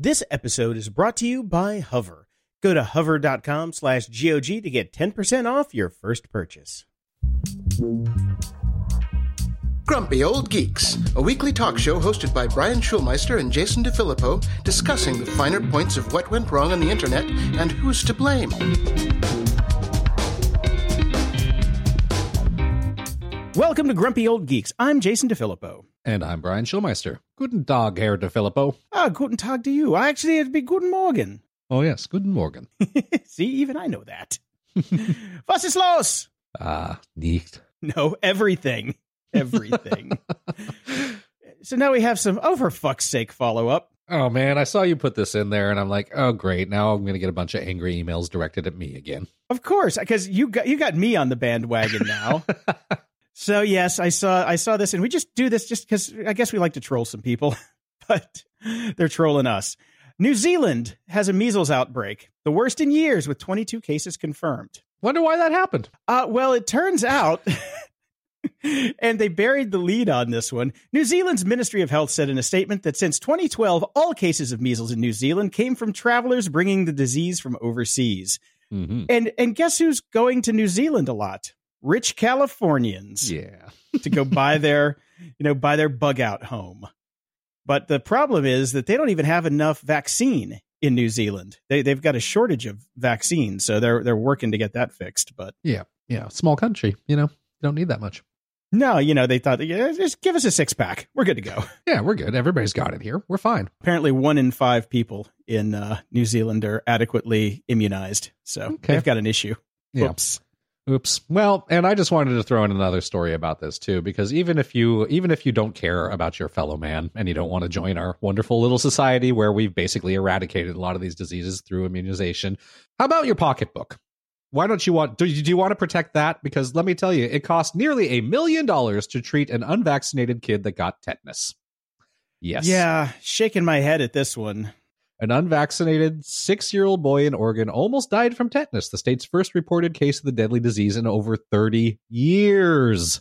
This episode is brought to you by Hover. Go to hover.com slash GOG to get 10% off your first purchase. Grumpy Old Geeks, a weekly talk show hosted by Brian Schulmeister and Jason DeFilippo, discussing the finer points of what went wrong on the internet and who's to blame. Welcome to Grumpy Old Geeks. I'm Jason DeFilippo. And I'm Brian Schulmeister. Guten Tag, Herr DeFilippo. Ah, guten Tag to you. I actually, it'd be guten Morgen. Oh, yes, guten Morgen. See, even I know that. Was ist los? Ah, nicht. No, everything. Everything. so now we have some, oh, for fuck's sake, follow up. Oh, man, I saw you put this in there, and I'm like, oh, great. Now I'm going to get a bunch of angry emails directed at me again. Of course, because you got you got me on the bandwagon now. So yes, I saw I saw this, and we just do this just because I guess we like to troll some people, but they're trolling us. New Zealand has a measles outbreak, the worst in years, with 22 cases confirmed. Wonder why that happened. Uh, well, it turns out, and they buried the lead on this one. New Zealand's Ministry of Health said in a statement that since 2012, all cases of measles in New Zealand came from travelers bringing the disease from overseas. Mm-hmm. And and guess who's going to New Zealand a lot? Rich Californians Yeah. to go buy their, you know, buy their bug out home. But the problem is that they don't even have enough vaccine in New Zealand. They they've got a shortage of vaccine, so they're they're working to get that fixed. But Yeah. Yeah. Small country, you know, you don't need that much. no, you know, they thought, yeah, just give us a six pack. We're good to go. Yeah, we're good. Everybody's got it here. We're fine. Apparently, one in five people in uh, New Zealand are adequately immunized, so Okay. they've got an issue. Yeah. Oops. Oops. Well, and I just wanted to throw in another story about this too, because even if you even if you don't care about your fellow man and you don't want to join our wonderful little society where we've basically eradicated a lot of these diseases through immunization, how about your pocketbook? Why don't you want do you, do you want to protect that? Because let me tell you, it cost nearly a million dollars to treat an unvaccinated kid that got tetanus. Yes. Yeah, shaking my head at this one. An unvaccinated six year old boy in Oregon almost died from tetanus, the state's first reported case of the deadly disease in over 30 years.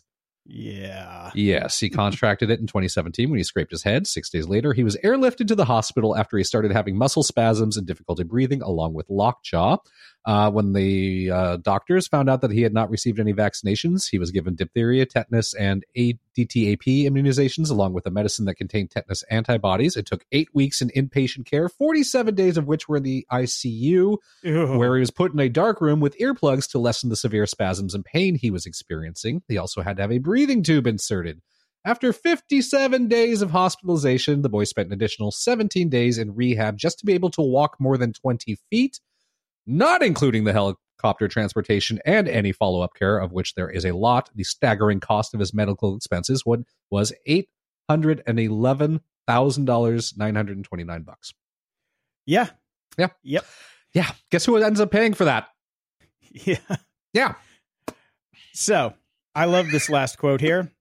Yeah. Yes, he contracted it in 2017 when he scraped his head. Six days later, he was airlifted to the hospital after he started having muscle spasms and difficulty breathing, along with lockjaw. Uh, when the uh, doctors found out that he had not received any vaccinations, he was given diphtheria, tetanus, and DTAP immunizations, along with a medicine that contained tetanus antibodies. It took eight weeks in inpatient care, 47 days of which were in the ICU Ew. where he was put in a dark room with earplugs to lessen the severe spasms and pain he was experiencing. He also had to have a breathing tube inserted. After 57 days of hospitalization, the boy spent an additional 17 days in rehab just to be able to walk more than 20 feet, not including the helicopter transportation and any follow up care, of which there is a lot. The staggering cost of his medical expenses would, was $811,000, 929 bucks. Yeah. Yeah. Yep. Yeah. Guess who ends up paying for that? Yeah. Yeah. So I love this last quote here.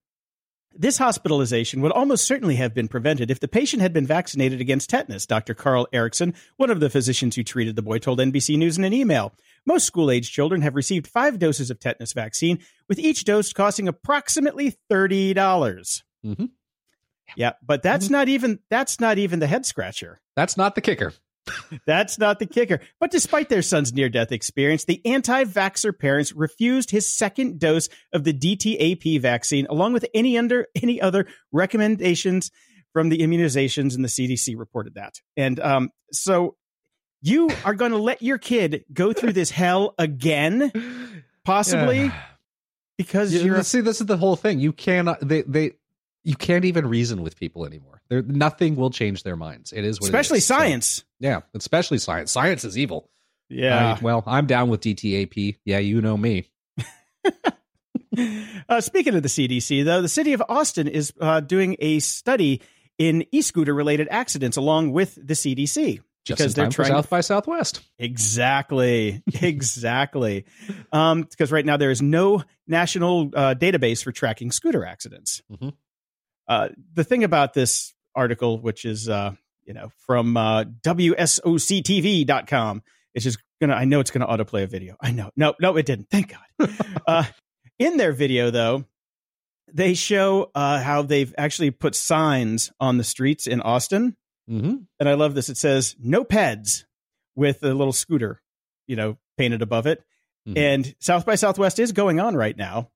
This hospitalization would almost certainly have been prevented if the patient had been vaccinated against tetanus, Dr. Carl Erickson, one of the physicians who treated the boy, told NBC News in an email. Most school age children have received five doses of tetanus vaccine, with each dose costing approximately $30. dollars Mhm. Yeah, but that's not even that's not even the head scratcher. That's not the kicker. That's not the kicker. But despite their son's near death experience, the anti vaxxer parents refused his second dose of the DTAP vaccine, along with any under any other recommendations from the immunizations, and the CDC reported that. And um, so you are going to let your kid go through this hell again, possibly Yeah. because You- you're see, this is the whole thing. You cannot. They they. You can't even reason with people anymore. There, nothing will change their minds. It is what it especially is. So, science. yeah, especially science. Science is evil. Yeah. I- well, I'm down with DTAP. Yeah, you know me. Uh, speaking of the CDC, though, the city of Austin is uh, doing a study in e-scooter related accidents along with the CDC Just because they're trying South by Southwest. exactly, exactly. Um, because right now there is no national uh, database for tracking scooter accidents. Mhm. Uh, the thing about this article, which is uh, you know from uh, WSOCTV.com, is just gonna. I know it's gonna autoplay a video. I know. No, no, it didn't. Thank God. uh, in their video, though, they show uh, how they've actually put signs on the streets in Austin Mm-hmm. and I love this. It says no peds with a little scooter, you know, painted above it. Mhm. And South by Southwest is going on right now.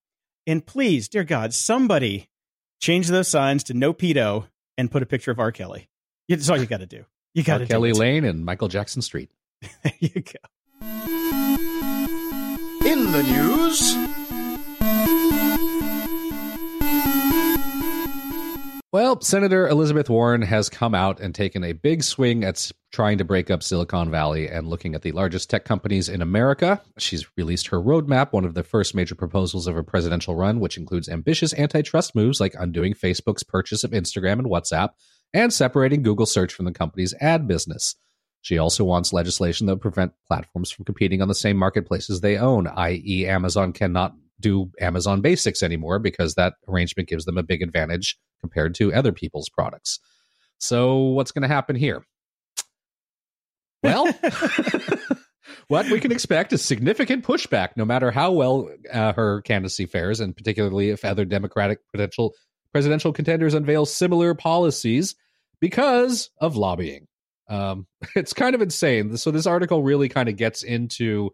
And please, dear God, somebody change those signs to no pedo and put a picture of R. Kelly. That's all you got to do. You got to R. Kelly do it. Lane and Michael Jackson Street. There you go. In the news, Well, Senator Elizabeth Warren has come out and taken a big swing at trying to break up Silicon Valley and looking at the largest tech companies in America. She's released her roadmap, one of the first major proposals of her presidential run, which includes ambitious antitrust moves like undoing Facebook's purchase of Instagram and WhatsApp and separating Google search from the company's ad business. She also wants legislation that prevent platforms from competing on the same marketplaces they own, i.e., Amazon cannot do Amazon Basics anymore because that arrangement gives them a big advantage compared to other people's products. So, what's going to happen here? Well, what we can expect is significant pushback, no matter how well uh, her candidacy fares, and particularly if other Democratic potential presidential contenders unveil similar policies because of lobbying. Um, it's kind of insane. So, this article really kind of gets into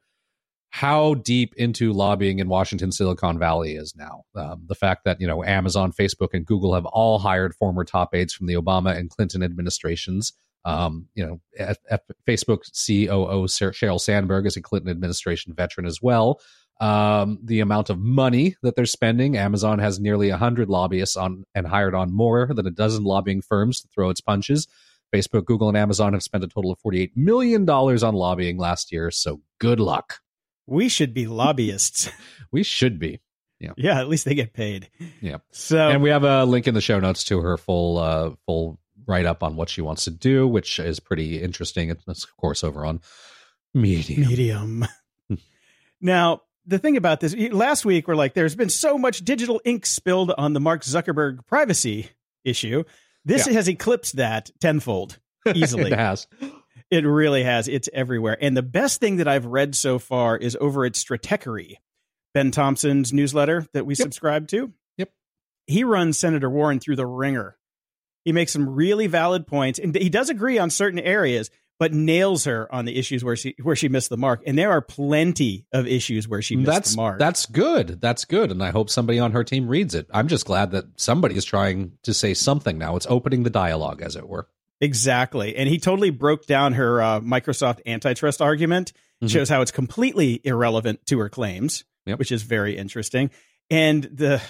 how deep into lobbying in Washington Silicon Valley is now. Um, the fact that you know Amazon, Facebook, and Google have all hired former top aides from the Obama and Clinton administrations. Um, you know, F- F- Facebook COO Sheryl Sandberg is a Clinton administration veteran as well. Um, the amount of money that they're spending, Amazon has nearly hundred lobbyists on and hired on more than a dozen lobbying firms to throw its punches. Facebook, Google, and Amazon have spent a total of $48 million on lobbying last year. So good luck. We should be lobbyists. We should be. yeah, Yeah. at least they get paid. Yeah. So and we have a link in the show notes to her full uh full write up on what she wants to do, which is pretty interesting. It's of course over on Medium. medium. now, the thing about this, last week we're like, there's been so much digital ink spilled on the Mark Zuckerberg privacy issue. This Yeah. has eclipsed that tenfold easily. it has. It really has. It's everywhere. And the best thing that I've read so far is over at Stratechery, Ben Thompson's newsletter that we Yep. subscribe to. Yep. He runs Senator Warren through the ringer. He makes some really valid points, and he does agree on certain areas, but nails her on the issues where she where she missed the mark. And there are plenty of issues where she missed That's the mark. that's good. That's good. And I hope somebody on her team reads it. I'm just glad that somebody is trying to say something now. It's opening the dialogue, as it were. Exactly. And he totally broke down her uh, Microsoft antitrust argument, Mhm. shows how it's completely irrelevant to her claims, Yep. which is very interesting. And the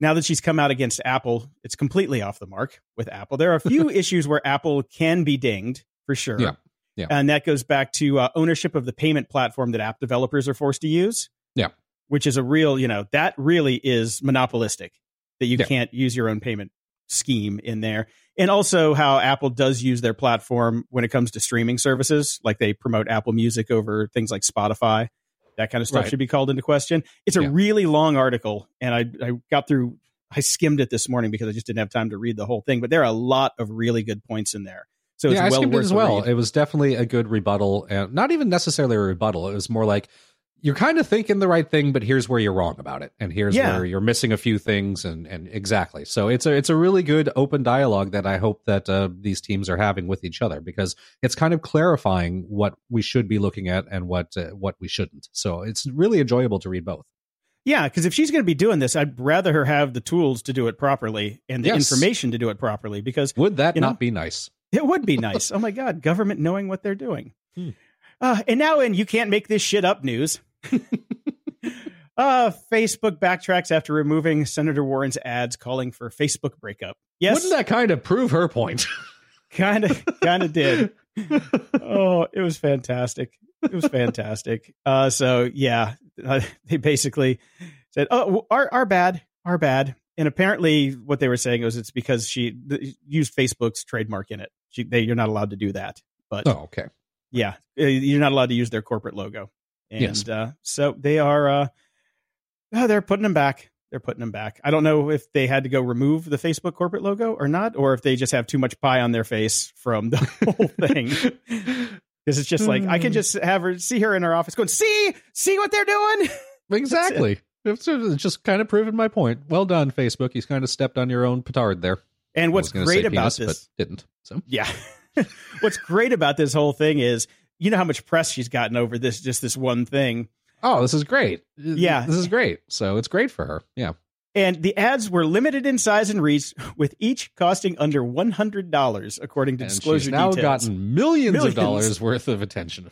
now that she's come out against Apple, it's completely off the mark with Apple. There are a few issues where Apple can be dinged for sure. Yeah. Yeah. And that goes back to uh, ownership of the payment platform that app developers are forced to use. Yeah. Which is a real, you know, that really is monopolistic that you Yeah. can't use your own payment scheme in there. And also how Apple does use their platform when it comes to streaming services, like they promote Apple Music over things like Spotify. That kind of stuff Right. should be called into question. It's a Yeah. really long article, and I, I got through, I skimmed it this morning because I just didn't have time to read the whole thing. But there are a lot of really good points in there. So it's yeah, I skimmed worth it as well. read. It was definitely a good rebuttal, and not even necessarily a rebuttal. It was more like you're kind of thinking the right thing, but here's where you're wrong about it, and here's Yeah. where you're missing a few things, and and exactly. So it's a it's a really good open dialogue that I hope that uh, these teams are having with each other because it's kind of clarifying what we should be looking at and what uh, what we shouldn't. So it's really enjoyable to read both. Yeah, because if she's going to be doing this, I'd rather her have the tools to do it properly and the Yes. information to do it properly because Would that You know? not be nice? it would be nice. oh my God, government knowing what they're doing. Hmm. Uh, and now, in you can't make this shit up news. uh, Facebook backtracks after removing Senator Warren's ads calling for Facebook breakup. Yes, Wouldn't that kind of prove her point? kind of, kind of did. oh, it was fantastic. It was fantastic. Uh, so yeah, uh, they basically said, "Oh, our our bad, our bad." And apparently, what they were saying was it's because she th- used Facebook's trademark in it. She, they, you're not allowed to do that. But oh, okay. yeah, uh, you're not allowed to use their corporate logo. And Yes. uh, so they are. Uh, oh, they're putting them back. They're putting them back. I don't know if they had to go remove the Facebook corporate logo or not, or if they just have too much pie on their face from the whole thing. Because it's just like I can just have her see her in her office going, "See, see what they're doing." Exactly. It's just kind of proven my point. Well done, Facebook. He's kind of stepped on your own petard there. And what's great about penis, this, but didn't. So yeah, what's great about this whole thing is, you know how much press she's gotten over this, just this one thing. oh, this is great. Yeah. this is great. So it's great for her. Yeah. And the ads were limited in size and reach, with each costing under one hundred dollars, according to and disclosure she's now details. gotten millions, Millions. of dollars worth of attention.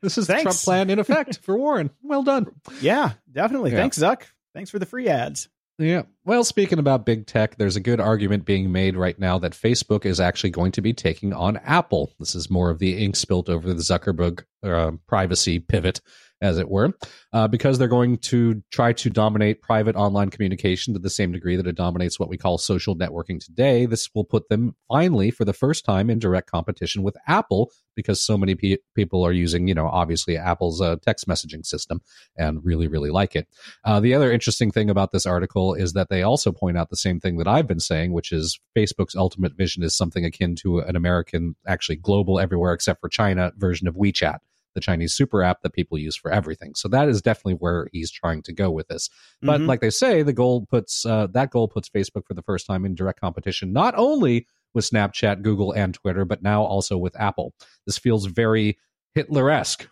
This is the Trump plan in effect for Warren. Well done. yeah, definitely. Yeah. Thanks, Zuck. Thanks for the free ads. Yeah. Well, speaking about big tech, there's a good argument being made right now that Facebook is actually going to be taking on Apple. This is more of the ink spilt over the Zuckerberg uh, privacy pivot, as it were, uh, because they're going to try to dominate private online communication to the same degree that it dominates what we call social networking today. This will put them finally, for the first time, in direct competition with Apple because so many pe- people are using, you know, obviously Apple's uh, text messaging system and really, really like it. Uh, the other interesting thing about this article is that they also point out the same thing that I've been saying, which is Facebook's ultimate vision is something akin to an American, actually global, everywhere except for China version of WeChat, the Chinese super app that people use for everything. So that is definitely where he's trying to go with this. But Mhm. like they say, the goal puts uh, that goal puts Facebook for the first time in direct competition, not only with Snapchat, Google, and Twitter, but now also with Apple. This feels very Hitler esque.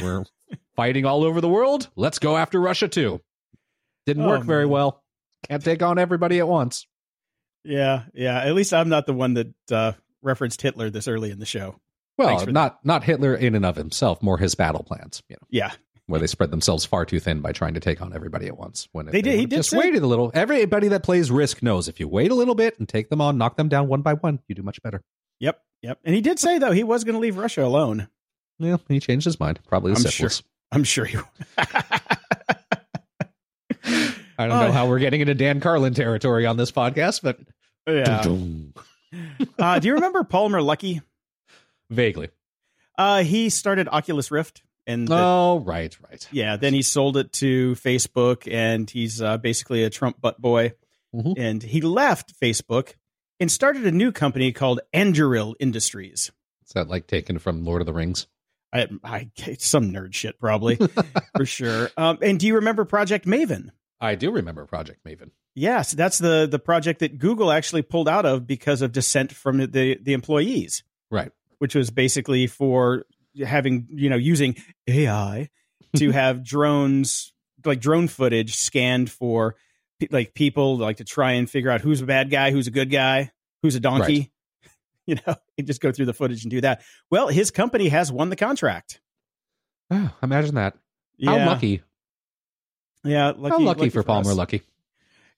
We're fighting all over the world. Let's go after Russia too. Didn't Oh, work very man. well. Can't take on everybody at once. yeah, yeah. At least I'm not the one that uh, referenced Hitler this early in the show. Well, Thanks for not not Hitler in and of himself, more his battle plans. You know, Yeah, where they spread themselves far too thin by trying to take on everybody at once. When if They did- he did just say- waited a little. Everybody that plays Risk knows if you wait a little bit and take them on, knock them down one by one, you do much better. yep, yep. And he did say though he was going to leave Russia alone. Yeah, he changed his mind. Probably the I'm syphilis. I'm sure he. I don't Oh. know how we're getting into Dan Carlin territory on this podcast, but yeah. Uh, do you remember Palmer Luckey? Vaguely. Uh, he started Oculus Rift, and the- Oh, right, right. yeah, then he sold it to Facebook, and he's uh, basically a Trump butt boy. Mhm. And he left Facebook and started a new company called Anduril Industries. Is that like taken from Lord of the Rings? I, I some nerd shit probably for sure. Um, and do you remember Project Maven? I do remember Project Maven. Yes, that's the the project that Google actually pulled out of because of dissent from the the employees, Right. Which was basically for having you know using AI to have drones like drone footage scanned for like people like to try and figure out who's a bad guy, who's a good guy, who's a donkey. Right. You know, you just go through the footage and do that. Well, his company has won the contract. Oh, imagine that. How yeah, lucky. Yeah, lucky, How lucky, for Palmer us. Lucky.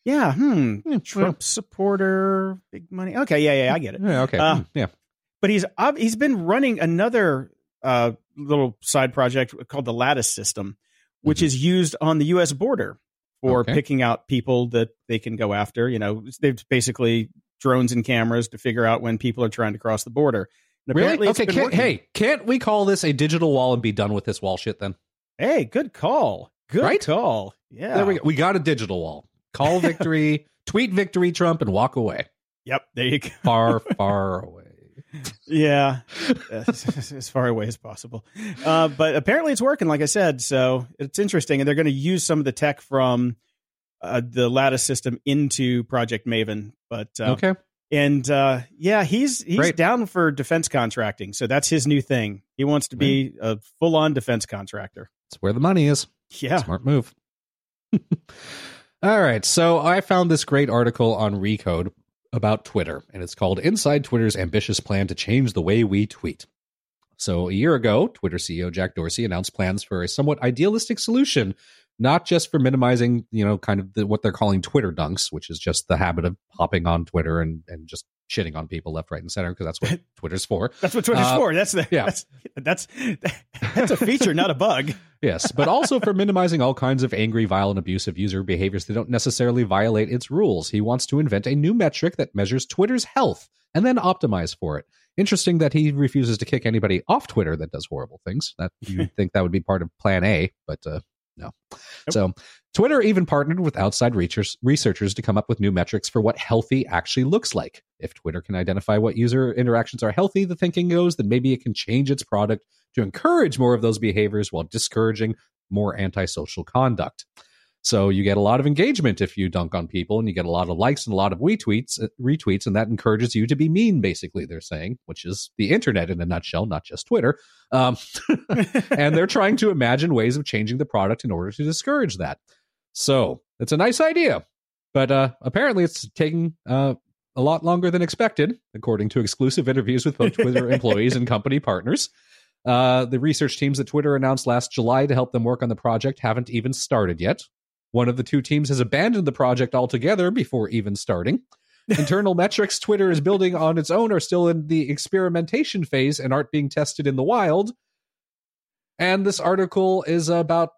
Yeah, hmm. Yeah, Trump supporter, big money. Okay, yeah, yeah, I get it. Yeah, okay. Uh, Hmm, yeah. But he's he's been running another uh, little side project called the Lattice System, which Mhm. is used on the U.S. border for Okay. picking out people that they can go after. You know, they've basically drones and cameras to figure out when people are trying to cross the border. And Really? Okay. Can't, hey, can't we call this a digital wall and be done with this wall shit then? hey, good call. Good Right? call. Yeah. There we go. We got a digital wall. Call victory, tweet victory, Trump, and walk away. Yep. There you go. Far, far away. Yeah, as, far away as possible. Uh, but apparently, it's working. Like I said, so it's interesting, and they're going to use some of the tech from uh, the Lattice system into Project Maven. But uh, Okay. and uh, yeah, he's he's Great. down for defense contracting, so that's his new thing. He wants to be a full on defense contractor. It's where the money is. Yeah, Smart move. All right. So I found this great article on Recode about Twitter, and it's called Inside Twitter's Ambitious Plan to Change the Way We Tweet. So a year ago, Twitter CEO Jack Dorsey announced plans for a somewhat idealistic solution, not just for minimizing, you know, kind of the, what they're calling Twitter dunks, which is just the habit of hopping on Twitter and, and just shitting on people left, right, and center, because that's what Twitter's for. that's what Twitter's Uh, for. That's the yeah. That's that's that's a feature, not a bug. Yes, but also for minimizing all kinds of angry, violent, abusive user behaviors that don't necessarily violate its rules. He wants to invent a new metric that measures Twitter's health and then optimize for it. Interesting that he refuses to kick anybody off Twitter that does horrible things. That you'd think that would be part of Plan A, but uh, no. So Twitter even partnered with outside researchers, to come up with new metrics for what healthy actually looks like. If Twitter can identify what user interactions are healthy, the thinking goes, then maybe it can change its product to encourage more of those behaviors while discouraging more antisocial conduct. So you get a lot of engagement if you dunk on people, and you get a lot of likes and a lot of retweets, uh, retweets, and that encourages you to be mean. Basically, they're saying, which is the internet in a nutshell, not just Twitter. Um, and they're trying to imagine ways of changing the product in order to discourage that. So it's a nice idea, but uh, apparently it's taking uh, a lot longer than expected, according to exclusive interviews with both Twitter employees and company partners. Uh, the research teams that Twitter announced last July to help them work on the project haven't even started yet. One of the two teams has abandoned the project altogether before even starting. Internal metrics Twitter is building on its own are still in the experimentation phase and aren't being tested in the wild. And this article is about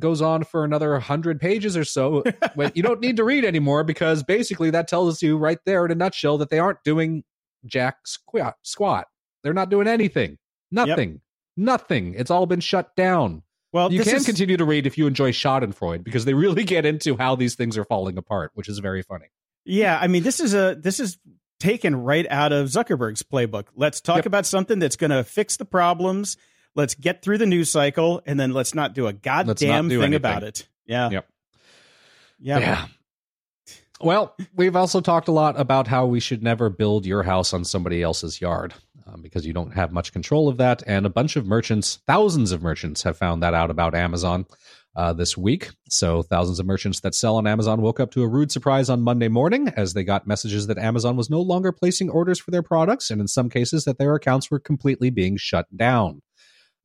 goes on for another 100 pages or so. you don't need to read anymore because basically that tells you right there in a nutshell that they aren't doing jack squat. squat. They're not doing anything. Nothing. Yep. Nothing. It's all been shut down. Well, you can is... continue to read if you enjoy Schadenfreude because they really get into how these things are falling apart, which is very funny. Yeah, I mean, this is a this is taken right out of Zuckerberg's playbook. Let's talk yep. about something that's going to fix the problems. Let's get through the news cycle, and then let's not do a goddamn do thing anything. about it. Yeah. Yep. Yep. Yeah. Well, we've also talked a lot about how we should never build your house on somebody else's yard um, because you don't have much control of that. And a bunch of merchants, thousands of merchants, have found that out about Amazon uh, this week. So, thousands of merchants that sell on Amazon woke up to a rude surprise on Monday morning as they got messages that Amazon was no longer placing orders for their products, and in some cases, that their accounts were completely being shut down.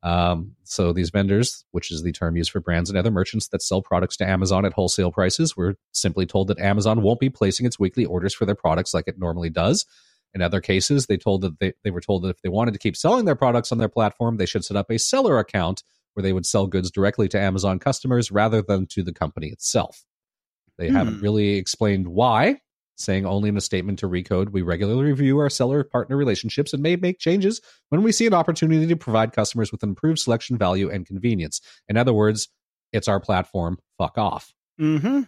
Um, so these vendors, which is the term used for brands and other merchants that sell products to Amazon at wholesale prices, were simply told that Amazon won't be placing its weekly orders for their products like it normally does. In other cases, they told that they, they were told that if they wanted to keep selling their products on their platform, they should set up a seller account where they would sell goods directly to Amazon customers rather than to the company itself. They hmm. haven't really explained why, saying only in a statement to Recode, we regularly review our seller partner relationships and may make changes when we see an opportunity to provide customers with improved selection value and convenience. In other words, it's our platform. Fuck off. Mm-hmm.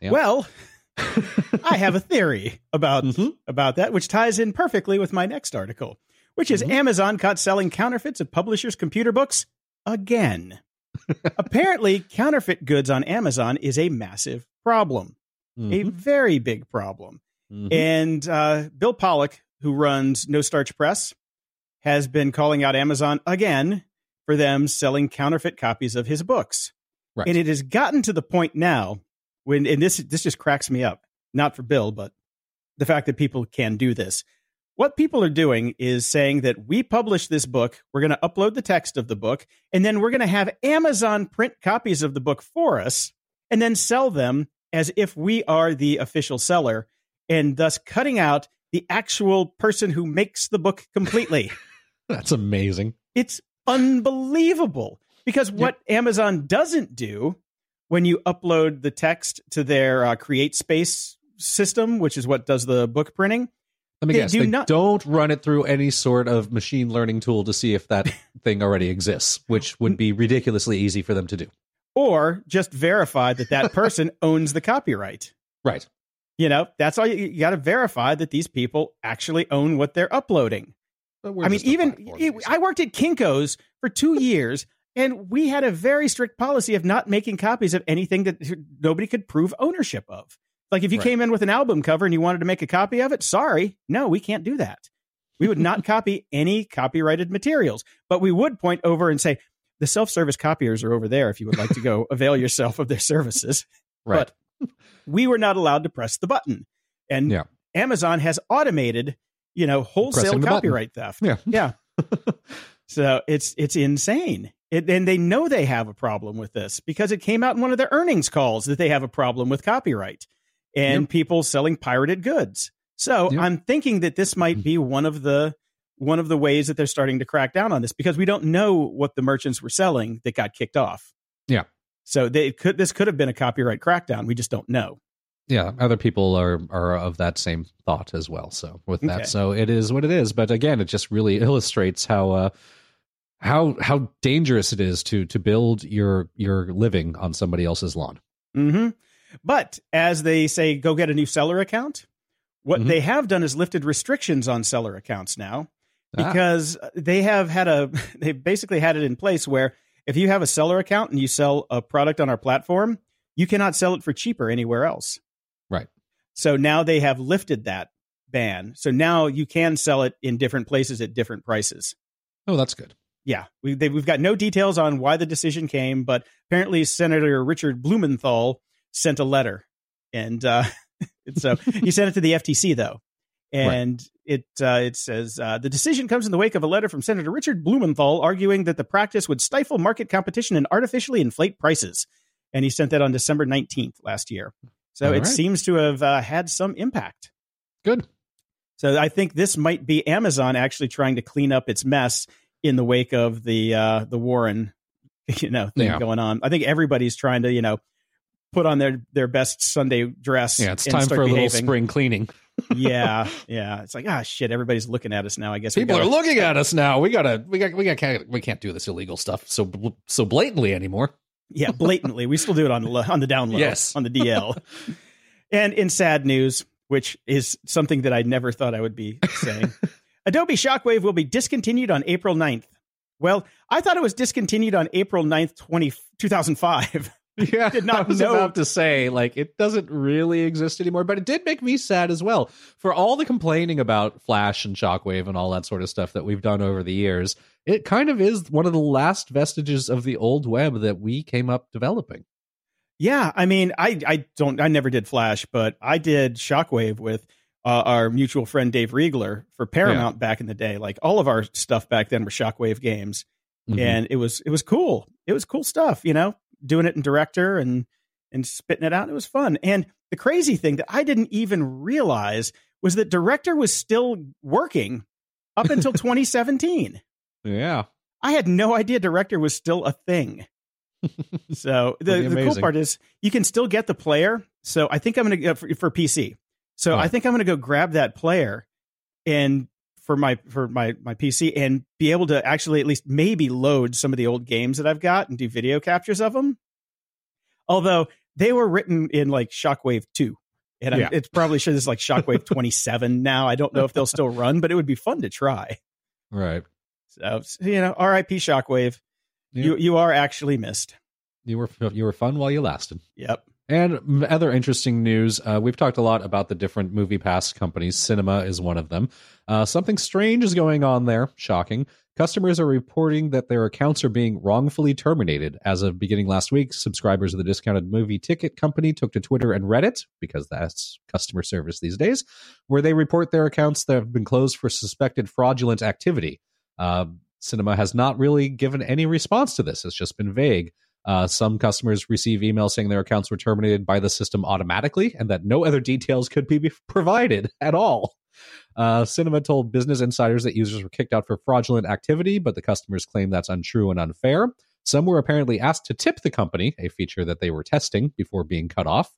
Yep. Well, I have a theory about mm-hmm. about that, which ties in perfectly with my next article, which is mm-hmm. Amazon caught selling counterfeits of publishers' computer books again. Apparently, counterfeit goods on Amazon is a massive problem, mm-hmm. a very big problem. Mm-hmm. And uh, Bill Pollock, who runs No Starch Press, has been calling out Amazon again for them selling counterfeit copies of his books. Right. And it has gotten to the point now when and this this just cracks me up. Not for Bill, but the fact that people can do this. What people are doing is saying that we publish this book, we're going to upload the text of the book, and then we're going to have Amazon print copies of the book for us and then sell them as if we are the official seller and thus cutting out the actual person who makes the book completely. That's amazing. It's unbelievable because what yep. Amazon doesn't do when you upload the text to their uh, CreateSpace system, which is what does the book printing. Let me they guess. Do they not- don't run it through any sort of machine learning tool to see if that thing already exists, which would be ridiculously easy for them to do. Or just verify that that person owns the copyright. Right. You know, that's all you, you got to verify that these people actually own what they're uploading. I mean, even I worked at Kinko's for two years. And we had a very strict policy of not making copies of anything that nobody could prove ownership of. Like if you right. came in with an album cover and you wanted to make a copy of it, sorry, no, we can't do that. We would not copy any copyrighted materials, but we would point over and say, the self service copiers are over there if you would like to go avail yourself of their services. Right. But we were not allowed to press the button. And yeah. Amazon has automated, you know, wholesale copyright button. theft. Yeah. Yeah. so it's it's insane. It, and they know they have a problem with this because it came out in one of their earnings calls that they have a problem with copyright and yep. people selling pirated goods. So yep. I'm thinking that this might be one of the one of the ways that they're starting to crack down on this because we don't know what the merchants were selling that got kicked off. Yeah. So they could this could have been a copyright crackdown. We just don't know. Yeah, other people are are of that same thought as well. So with that, okay. so it is what it is. But again, it just really illustrates how uh, how how dangerous it is to to build your your living on somebody else's lawn. Mm-hmm. But as they say, go get a new seller account. What mm-hmm. they have done is lifted restrictions on seller accounts now. Because ah. they have had a they basically had it in place where if you have a seller account and you sell a product on our platform, you cannot sell it for cheaper anywhere else. Right. So now they have lifted that ban. So now you can sell it in different places at different prices. Oh, that's good. Yeah, we, they, we've got no details on why the decision came, but apparently Senator Richard Blumenthal sent a letter, and uh, so he sent it to the FTC though, and right. it uh, it says uh, the decision comes in the wake of a letter from Senator Richard Blumenthal arguing that the practice would stifle market competition and artificially inflate prices, and he sent that on December nineteenth last year. So All it right. seems to have uh, had some impact. Good. So I think this might be Amazon actually trying to clean up its mess in the wake of the uh, the Warren, you know, thing yeah. going on. I think everybody's trying to, you know, put on their their best Sunday dress. Yeah, it's time for a little spring cleaning. Yeah, yeah. It's like ah shit. Everybody's looking at us now. I guess people gotta, are looking at us now. We gotta we got we got can't, we can't do this illegal stuff so so blatantly anymore. Yeah, blatantly. we still do it on the on the down low. Yes, on the DL. and in sad news, which is something that I never thought I would be saying. Adobe Shockwave will be discontinued on April 9th. Well, I thought it was discontinued on April 9th, 20, 2005. Yeah, did not I was know. about to say like it doesn't really exist anymore, but it did make me sad as well. For all the complaining about Flash and Shockwave and all that sort of stuff that we've done over the years, it kind of is one of the last vestiges of the old web that we came up developing. Yeah, I mean, I I don't I never did Flash, but I did Shockwave with uh, our mutual friend Dave Riegler for Paramount yeah. back in the day. Like all of our stuff back then were Shockwave games, mm-hmm. and it was it was cool. It was cool stuff, you know, doing it in director and and spitting it out. It was fun. And the crazy thing that I didn't even realize was that director was still working up until 2017. Yeah, I had no idea director was still a thing. so the, the cool part is you can still get the player. So I think I'm going to uh, go for, for PC. So oh. I think I'm going to go grab that player and for my for my my PC and be able to actually at least maybe load some of the old games that I've got and do video captures of them. Although they were written in like Shockwave 2. And yeah. it's probably sure this is like Shockwave 27 now. I don't know if they'll still run, but it would be fun to try. Right. So, you know, RIP Shockwave. Yeah. You you are actually missed. You were you were fun while you lasted. Yep. And other interesting news uh, we've talked a lot about the different movie pass companies. Sinemia is one of them. Uh, something strange is going on there. Shocking. Customers are reporting that their accounts are being wrongfully terminated. As of beginning last week, subscribers of the discounted movie ticket company took to Twitter and Reddit, because that's customer service these days, where they report their accounts that have been closed for suspected fraudulent activity. Uh, Sinemia has not really given any response to this, it's just been vague. Uh, some customers receive emails saying their accounts were terminated by the system automatically and that no other details could be provided at all. Uh, Sinemia told Business Insiders that users were kicked out for fraudulent activity, but the customers claim that's untrue and unfair. Some were apparently asked to tip the company, a feature that they were testing before being cut off.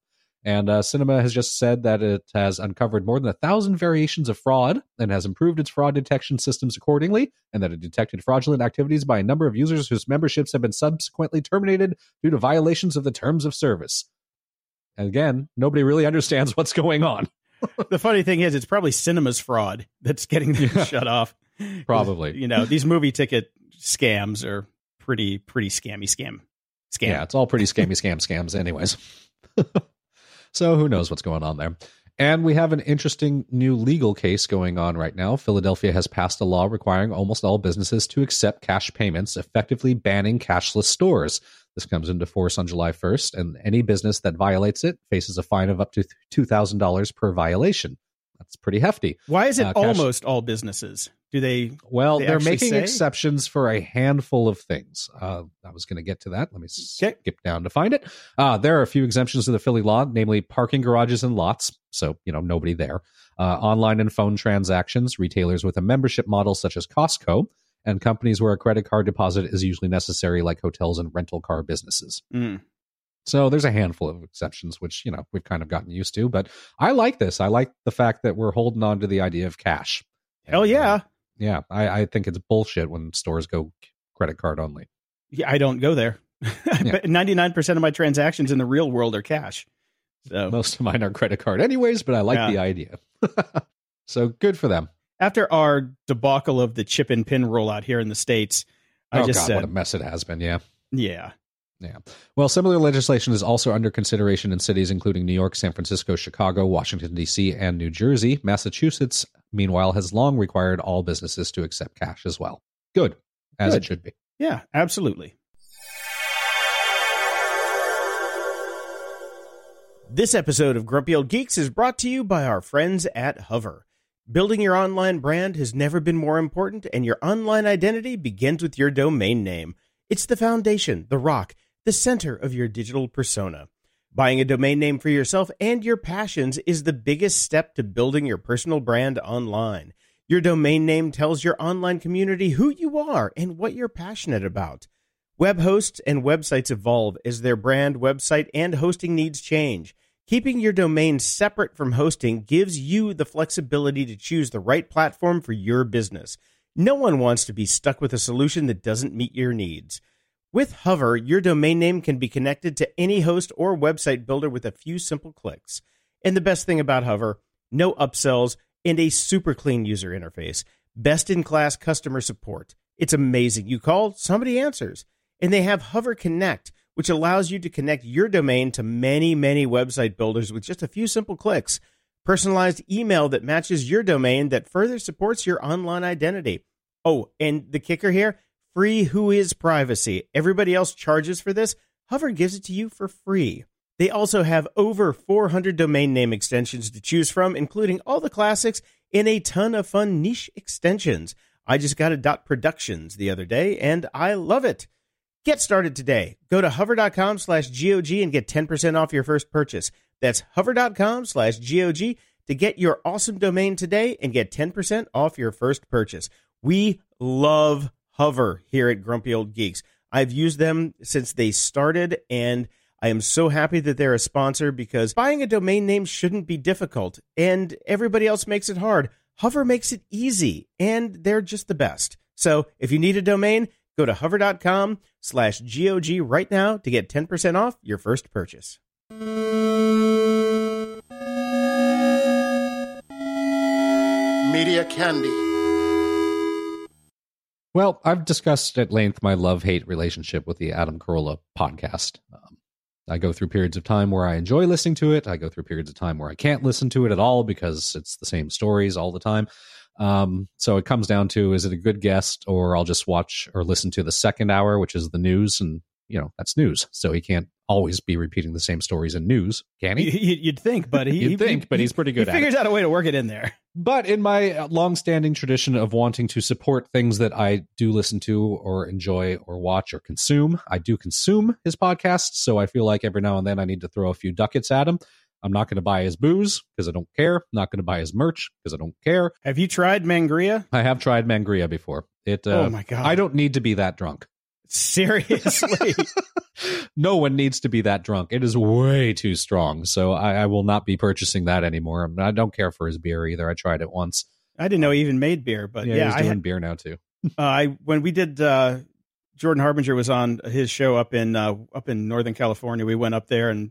And uh, Sinemia has just said that it has uncovered more than a thousand variations of fraud and has improved its fraud detection systems accordingly, and that it detected fraudulent activities by a number of users whose memberships have been subsequently terminated due to violations of the terms of service. And again, nobody really understands what's going on. the funny thing is, it's probably Sinemia's fraud that's getting them yeah, shut off. Probably. You know, these movie ticket scams are pretty, pretty scammy scam. Scam. Yeah, it's all pretty scammy scam scams, anyways. So who knows what's going on there. And we have an interesting new legal case going on right now. Philadelphia has passed a law requiring almost all businesses to accept cash payments, effectively banning cashless stores. This comes into force on July 1st, and any business that violates it faces a fine of up to $2,000 per violation. That's pretty hefty. Why is it uh, almost all businesses? Do they? Well, they are making say? exceptions for a handful of things. Uh, I was going to get to that. Let me okay. skip down to find it. Uh, there are a few exemptions to the Philly law, namely parking garages and lots. So you know nobody there. Uh, online and phone transactions, retailers with a membership model such as Costco, and companies where a credit card deposit is usually necessary, like hotels and rental car businesses. Mm. So there's a handful of exceptions, which you know we've kind of gotten used to. But I like this. I like the fact that we're holding on to the idea of cash. Hell yeah, uh, yeah. I, I think it's bullshit when stores go credit card only. Yeah, I don't go there. Ninety nine percent of my transactions in the real world are cash. So most of mine are credit card, anyways. But I like yeah. the idea. so good for them. After our debacle of the chip and pin rollout here in the states, I oh just God, said, what a mess it has been. Yeah, yeah. Yeah. Well, similar legislation is also under consideration in cities including New York, San Francisco, Chicago, Washington, D.C., and New Jersey. Massachusetts, meanwhile, has long required all businesses to accept cash as well. Good, as Good. it should be. Yeah, absolutely. This episode of Grumpy Old Geeks is brought to you by our friends at Hover. Building your online brand has never been more important, and your online identity begins with your domain name. It's the foundation, the rock, the center of your digital persona. Buying a domain name for yourself and your passions is the biggest step to building your personal brand online. Your domain name tells your online community who you are and what you're passionate about. Web hosts and websites evolve as their brand, website, and hosting needs change. Keeping your domain separate from hosting gives you the flexibility to choose the right platform for your business. No one wants to be stuck with a solution that doesn't meet your needs. With Hover, your domain name can be connected to any host or website builder with a few simple clicks. And the best thing about Hover, no upsells and a super clean user interface. Best in class customer support. It's amazing. You call, somebody answers. And they have Hover Connect, which allows you to connect your domain to many, many website builders with just a few simple clicks. Personalized email that matches your domain that further supports your online identity. Oh, and the kicker here free Who Is Privacy. Everybody else charges for this. Hover gives it to you for free. They also have over 400 domain name extensions to choose from, including all the classics and a ton of fun niche extensions. I just got a dot productions the other day and I love it. Get started today. Go to hover.com slash GOG and get 10% off your first purchase. That's hover.com slash GOG to get your awesome domain today and get 10% off your first purchase. We love Hover here at Grumpy Old Geeks. I've used them since they started and I am so happy that they're a sponsor because buying a domain name shouldn't be difficult and everybody else makes it hard. Hover makes it easy and they're just the best. So if you need a domain, go to hover.com slash GOG right now to get 10% off your first purchase. Media Candy. Well, I've discussed at length my love hate relationship with the Adam Carolla podcast. Um, I go through periods of time where I enjoy listening to it. I go through periods of time where I can't listen to it at all because it's the same stories all the time. Um, so it comes down to is it a good guest or I'll just watch or listen to the second hour, which is the news. And, you know, that's news. So he can't always be repeating the same stories in news, can he? You'd think, but he, You'd think, but he's pretty good he at it. figures out a way to work it in there. But in my long-standing tradition of wanting to support things that I do listen to or enjoy or watch or consume, I do consume his podcast. So I feel like every now and then I need to throw a few ducats at him. I'm not going to buy his booze because I don't care. I'm not going to buy his merch because I don't care. Have you tried Mangria? I have tried Mangria before. It. Uh, oh my god! I don't need to be that drunk. Seriously. no one needs to be that drunk. It is way too strong. So I, I will not be purchasing that anymore. I don't care for his beer either. I tried it once. I didn't know he even made beer, but yeah, yeah, he's I doing had, beer now too. uh, I when we did uh, Jordan Harbinger was on his show up in uh, up in Northern California. We went up there and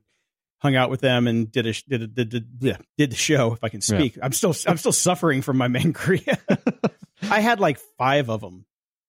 hung out with them and did a did a, did, did, yeah, did the show. If I can speak, I'm still I'm still suffering from my mangria. I had like five of them,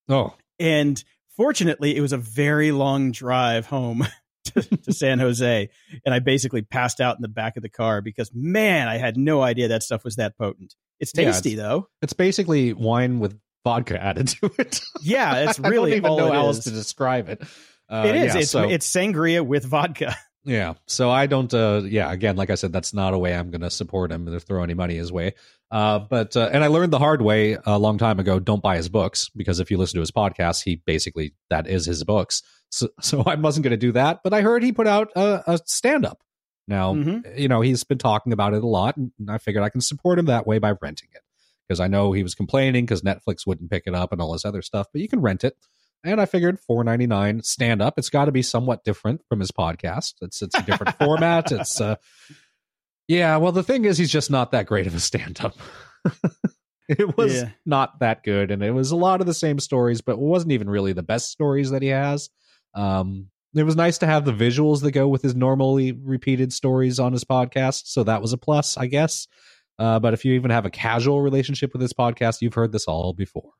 Oh, and fortunately, it was a very long drive home. To, to San Jose, and I basically passed out in the back of the car because man, I had no idea that stuff was that potent. It's Yeah, tasty though. it's basically wine with vodka added to it. Yeah, that's I really don't even all know how else to describe it. Uh, it is. Yeah, it's so, it's sangria with vodka. Yeah. So I don't. Uh, yeah. Again, like I said, that's not a way I'm going to support him or throw any money his way. Uh, but uh, and I learned the hard way a long time ago. Don't buy his books because if you listen to his podcast, he basically that is his books. So so I wasn't going to do that. But I heard he put out a, a stand up. Now Mhm. you know he's been talking about it a lot, and I figured I can support him that way by renting it because I know he was complaining because Netflix wouldn't pick it up and all this other stuff. But you can rent it. And I figured four ninety nine stand up. It's got to be somewhat different from his podcast. It's it's a different format. It's uh, yeah. Well, the thing is, he's just not that great of a stand up. it was Yeah. not that good, and it was a lot of the same stories, but it wasn't even really the best stories that he has. Um, it was nice to have the visuals that go with his normally repeated stories on his podcast, so that was a plus, I guess. Uh, but if you even have a casual relationship with his podcast, you've heard this all before.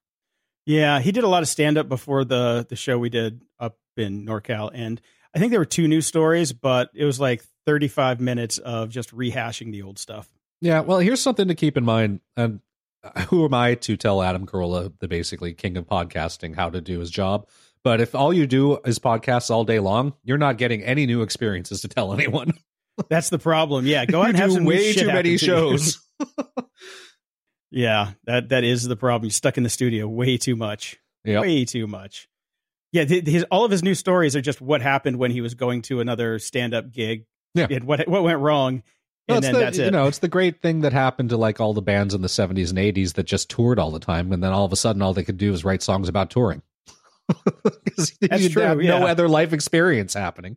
Yeah, he did a lot of stand up before the the show we did up in NorCal, and I think there were two new stories, but it was like 35 minutes of just rehashing the old stuff. Yeah, well, here's something to keep in mind. And uh, who am I to tell Adam Carolla, the basically king of podcasting, how to do his job? But if all you do is podcasts all day long, you're not getting any new experiences to tell anyone. That's the problem. Yeah, go out and have some way too many happen to shows. yeah, that that is the problem. You're stuck in the studio way too much. Yep. Way too much. Yeah, th- his, all of his new stories are just what happened when he was going to another stand-up gig. Yeah. and what what went wrong, and then the, that's it. You know, it's the great thing that happened to like all the bands in the 70s and 80s that just toured all the time, and then all of a sudden, all they could do is write songs about touring. That's you true, have yeah. no other life experience happening.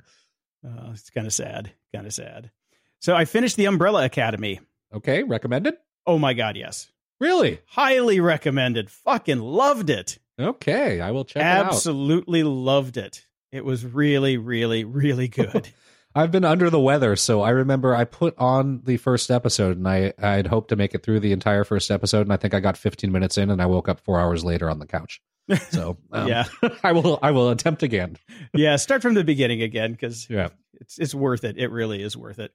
Uh, it's kind of sad. Kind of sad. So I finished the Umbrella Academy. Okay, recommended. Oh my god, yes. Really? Highly recommended. Fucking loved it. Okay, I will check it out. Absolutely loved it. It was really, really, really good. I've been under the weather, so I remember I put on the first episode, and I I'd hoped to make it through the entire first episode, and I think I got 15 minutes in, and I woke up four hours later on the couch. So um, Yeah. I will I will attempt again. yeah, start from the beginning again because Yeah. it's it's worth it. It really is worth it.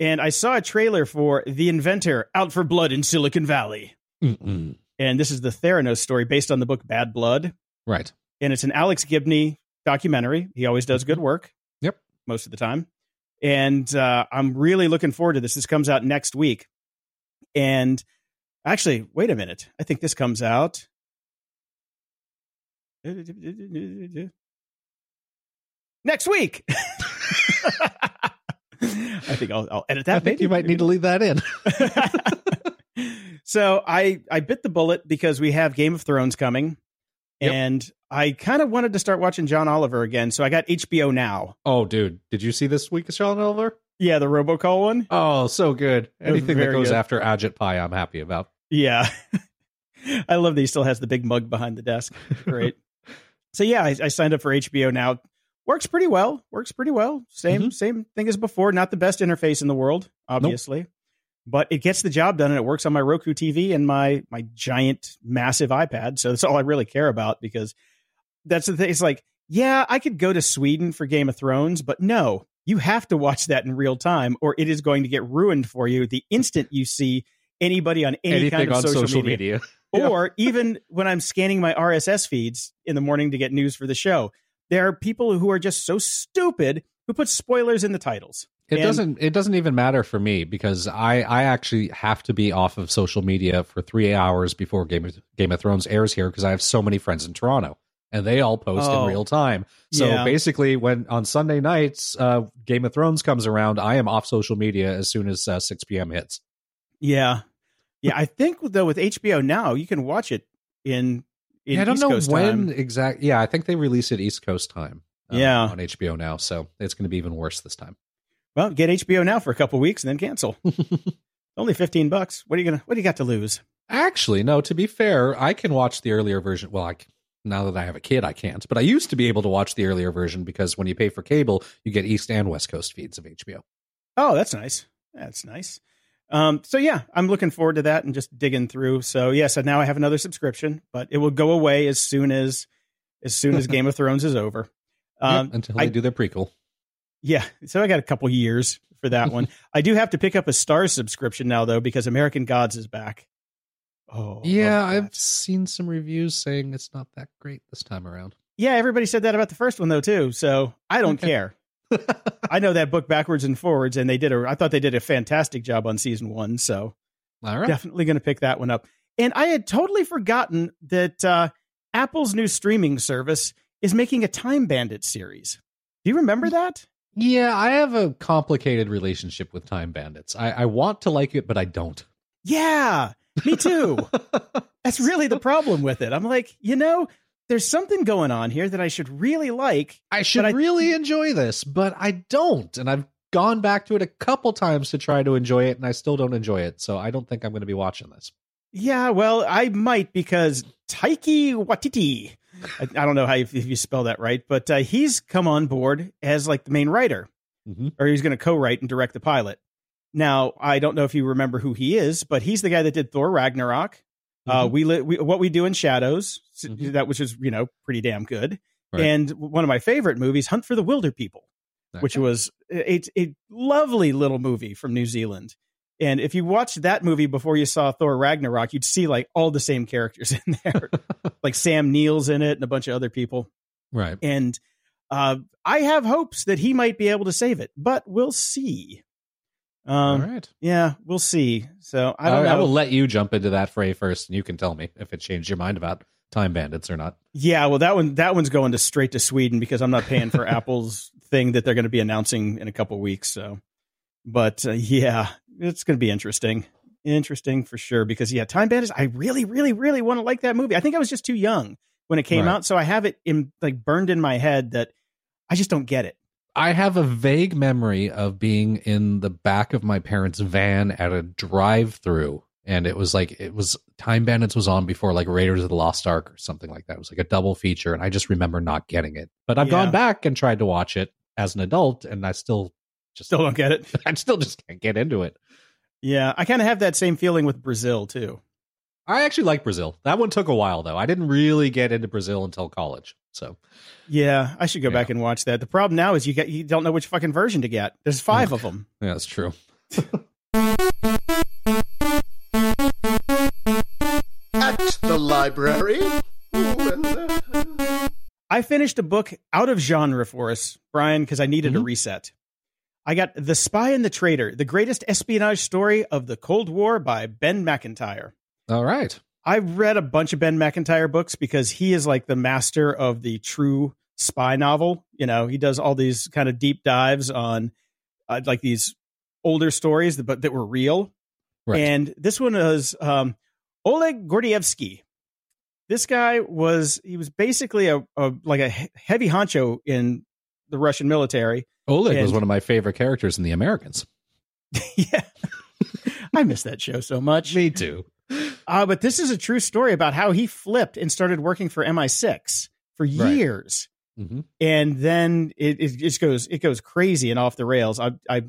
And I saw a trailer for The Inventor Out for Blood in Silicon Valley. Mm-mm. And this is the Theranos story based on the book Bad Blood. Right. And it's an Alex Gibney documentary. He always does good work. Yep. Most of the time. And uh, I'm really looking forward to this. This comes out next week. And actually, wait a minute. I think this comes out. Next week. I think I'll, I'll edit that. I think maybe. you might need to leave that in. so I I bit the bullet because we have Game of Thrones coming, Yep. and I kind of wanted to start watching John Oliver again. So I got HBO now. Oh, dude, did you see this week of John Oliver? Yeah, the RoboCall one. Oh, so good. Anything that goes good. after Ajit Pai, I'm happy about. Yeah, I love that he still has the big mug behind the desk. Great. so yeah, I, I signed up for HBO now. Works pretty well. Works pretty well. Same Mhm. same thing as before. Not the best interface in the world, obviously, but it gets the job done, and it works on my Roku TV and my my giant massive iPad. So that's all I really care about because that's the thing. It's like, yeah, I could go to Sweden for Game of Thrones, but no, you have to watch that in real time, or it is going to get ruined for you the instant you see anybody on any Anything kind of on social, media. Yeah. Or even when I'm scanning my RSS feeds in the morning to get news for the show, there are people who are just so stupid who put spoilers in the titles. It And- doesn't. It doesn't even matter for me because I I actually have to be off of social media for three hours before Game of, Game of Thrones airs here because I have so many friends in Toronto and they all post Oh. in real time. So Yeah. basically, when on Sunday nights uh, Game of Thrones comes around, I am off social media as soon as uh, six p.m. hits. Yeah. Yeah. I think, though, with HBO now, you can watch it in, in Yeah, I don't East know Coast when exactly. Yeah, I think they release it East Coast time. uh, Yeah. on HBO now, so it's going to be even worse this time. Well, get HBO now for a couple weeks and then cancel. Only 15 bucks. What are you going to, what do you got to lose? Actually, no. To be fair, I can watch the earlier version. Well, I now that I have a kid, I can't. But I used to be able to watch the earlier version because when you pay for cable, you get East and West Coast feeds of HBO. Oh, that's nice. That's nice. Um, so yeah, I'm looking forward to that and just digging through. So yeah, so now I have another subscription, but it will go away as soon as as soon as Game of Thrones is over. Um, Yep, until they I- do their prequel. Yeah, so I got a couple years for that one. I do have to pick up a Starz subscription now though because American Gods is back. Oh, Yeah, I've seen some reviews saying it's not that great this time around. yeah. Everybody said that about the first one though too. So I don't care. I know that book backwards and forwards, and they did a. I thought they did a fantastic job on season one. So right. definitely going to pick that one up. And I had totally forgotten that uh, Apple's new streaming service is making a Time Bandit series. Do you remember that? Yeah, I have a complicated relationship with Time Bandits. I, I want to like it, but I don't. Yeah, me too. That's really the problem with it. I'm like, you know, there's something going on here that I should really like. I should I- really enjoy this, but I don't. And I've gone back to it a couple times to try to enjoy it, and I still don't enjoy it. So I don't think I'm going to be watching this. Yeah, well, I might because Taika Waititi, I, I don't know how you, if you spell that right, but uh, he's come on board as like the main writer. Mhm. or he's going to co-write and direct the pilot. Now, I don't know if you remember who he is, but he's the guy that did Thor Ragnarok. Uh, Mhm. we, li- we what we do in shadows, Mhm. that which is you know pretty damn good. Right. And one of my favorite movies, Hunt for the Wilderpeople. which was a, a lovely little movie from New Zealand. And if you watched that movie before you saw Thor Ragnarok, you'd see like all the same characters in there, like Sam Neill's in it and a bunch of other people. right. And uh, I have hopes that he might be able to save it, but we'll see. Um, All right. Yeah, we'll see. So I don't I will let you jump into that fray first, and you can tell me if it changed your mind about Time Bandits or not. Yeah, well, that one that one's going to straight to Sweden because I'm not paying for Apple's thing that they're going to be announcing in a couple weeks. So, but uh, yeah, it's going to be interesting, interesting for sure. Because yeah, Time Bandits, I really, really, really want to like that movie. I think I was just too young when it came Right. out, so I have it in like burned in my head that I just don't get it. I have a vague memory of being in the back of my parents' van at a drive-through, and it was like it was Time Bandits was on before like Raiders of the Lost Ark or something like that. It was like a double feature, and I just remember not getting it. But I've Yeah. gone back and tried to watch it as an adult, and I still just Still don't get it. I still just can't get into it. Yeah, I kind of have that same feeling with Brazil too. I actually like Brazil. That one took a while though. I didn't really get into Brazil until college. So Yeah, I should go Yeah. back and watch that. The problem now is you get you don't know which fucking version to get. There's five of them. yeah, that's true. At the library. Ooh, and, I finished a book out of genre for us, Brian, because I needed a Mhm. reset. I got The Spy and the Traitor, the greatest espionage story of the Cold War by Ben Macintyre. All right. I've read a bunch of Ben Macintyre books because he is like the master of the true spy novel. You know, he does all these kind of deep dives on uh, like these older stories, that, but that were real. Right. And this one was um, Oleg Gordievsky. This guy was he was basically a, a like a heavy honcho in the Russian military. Oleg was one of my favorite characters in The Americans. yeah, I miss that show so much. Me too. Uh, but this is a true story about how he flipped and started working for MI6 for Right. years, hmm and then it, it just goes it goes crazy and off the rails. I I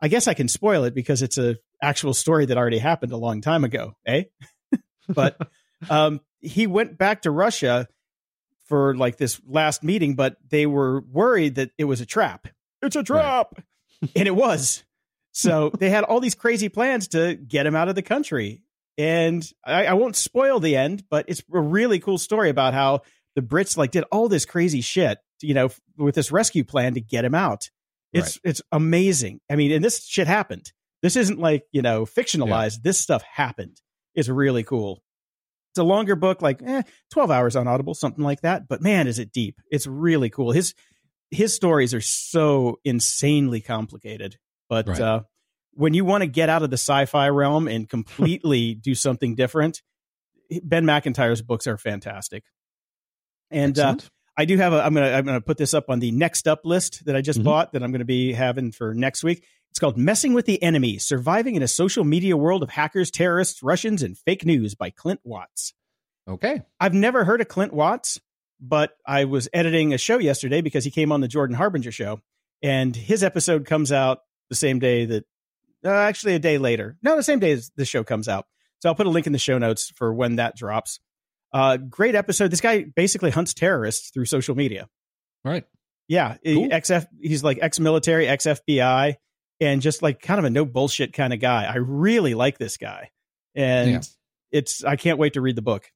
I guess I can spoil it because it's a actual story that already happened a long time ago, eh? but um, he went back to Russia for like this last meeting, but they were worried that it was a trap. It's a trap, and it was. So they had all these crazy plans to get him out of the country. And I, I won't spoil the end, but it's a really cool story about how the Brits like did all this crazy shit, you know, with this rescue plan to get him out. It's it's amazing. I mean, and this shit happened. This isn't like you know fictionalized. This stuff happened. It's really cool. It's a longer book, like eh, twelve hours on Audible, something like that. But man, is it deep! It's really cool. His his stories are so insanely complicated. But Right. uh, when you want to get out of the sci-fi realm and completely do something different, Ben Macintyre's books are fantastic. And uh, I do have a. I'm gonna I'm gonna put this up on the next up list that I just Mhm. bought that I'm gonna be having for next week. It's called "Messing with the Enemy: Surviving in a Social Media World of Hackers, Terrorists, Russians, and Fake News" by Clint Watts. okay. I've never heard of Clint Watts, but I was editing a show yesterday because he came on the Jordan Harbinger show, and his episode comes out the same day that, uh, actually, a day later. No, the same day as the show comes out. So I'll put a link in the show notes for when that drops. Uh, great episode. This guy basically hunts terrorists through social media. Right. Yeah, Cool. XF. He's like ex-military, ex-FBI, and just like kind of a no bullshit kind of guy. I really like this guy, and Yeah. it's. I can't wait to read the book.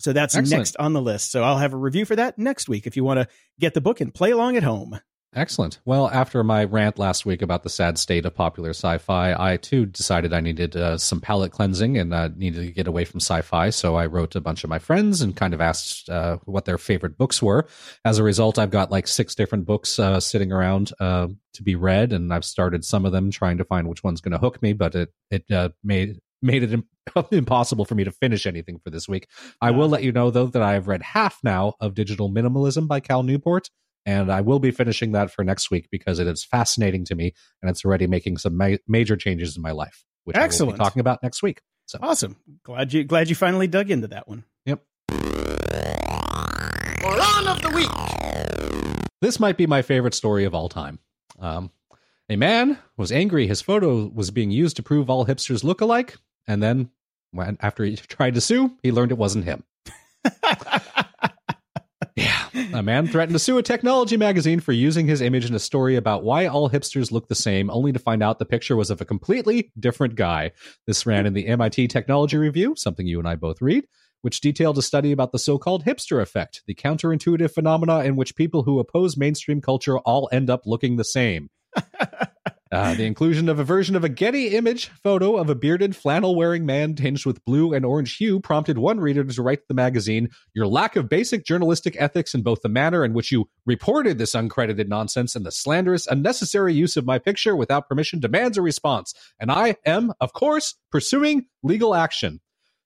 So that's Excellent. next on the list. So I'll have a review for that next week if you want to get the book and play along at home. Excellent. Well, after my rant last week about the sad state of popular sci-fi, I too decided I needed uh, some palate cleansing and uh, needed to get away from sci-fi. So I wrote a bunch of my friends and kind of asked uh, what their favorite books were. As a result, I've got like six different books uh, sitting around uh, to be read, and I've started some of them trying to find which one's going to hook me. But it it uh, made made it im- impossible for me to finish anything for this week. I will let you know though that I have read half now of Digital Minimalism by Cal Newport and I will be finishing that for next week because it is fascinating to me, and it's already making some ma- major changes in my life, which I will be talking about next week. So, Awesome. Glad you glad you finally dug into that one. yep, Moron of the week. this might be my favorite story of all time. Um, a man was angry his photo was being used to prove all hipsters look alike, and then when after he tried to sue, he learned it wasn't him. Yeah. A man threatened to sue a technology magazine for using his image in a story about why all hipsters look the same, only to find out the picture was of a completely different guy. This ran in the MIT Technology Review, something you and I both read, which detailed a study about the so called hipster effect, the counterintuitive phenomena in which people who oppose mainstream culture all end up looking the same. Uh, the inclusion of a version of a Getty image photo of a bearded, flannel wearing man tinged with blue and orange hue prompted one reader to write to the magazine Your lack of basic journalistic ethics in both the manner in which you reported this uncredited nonsense and the slanderous, unnecessary use of my picture without permission demands a response. And I am, of course, pursuing legal action.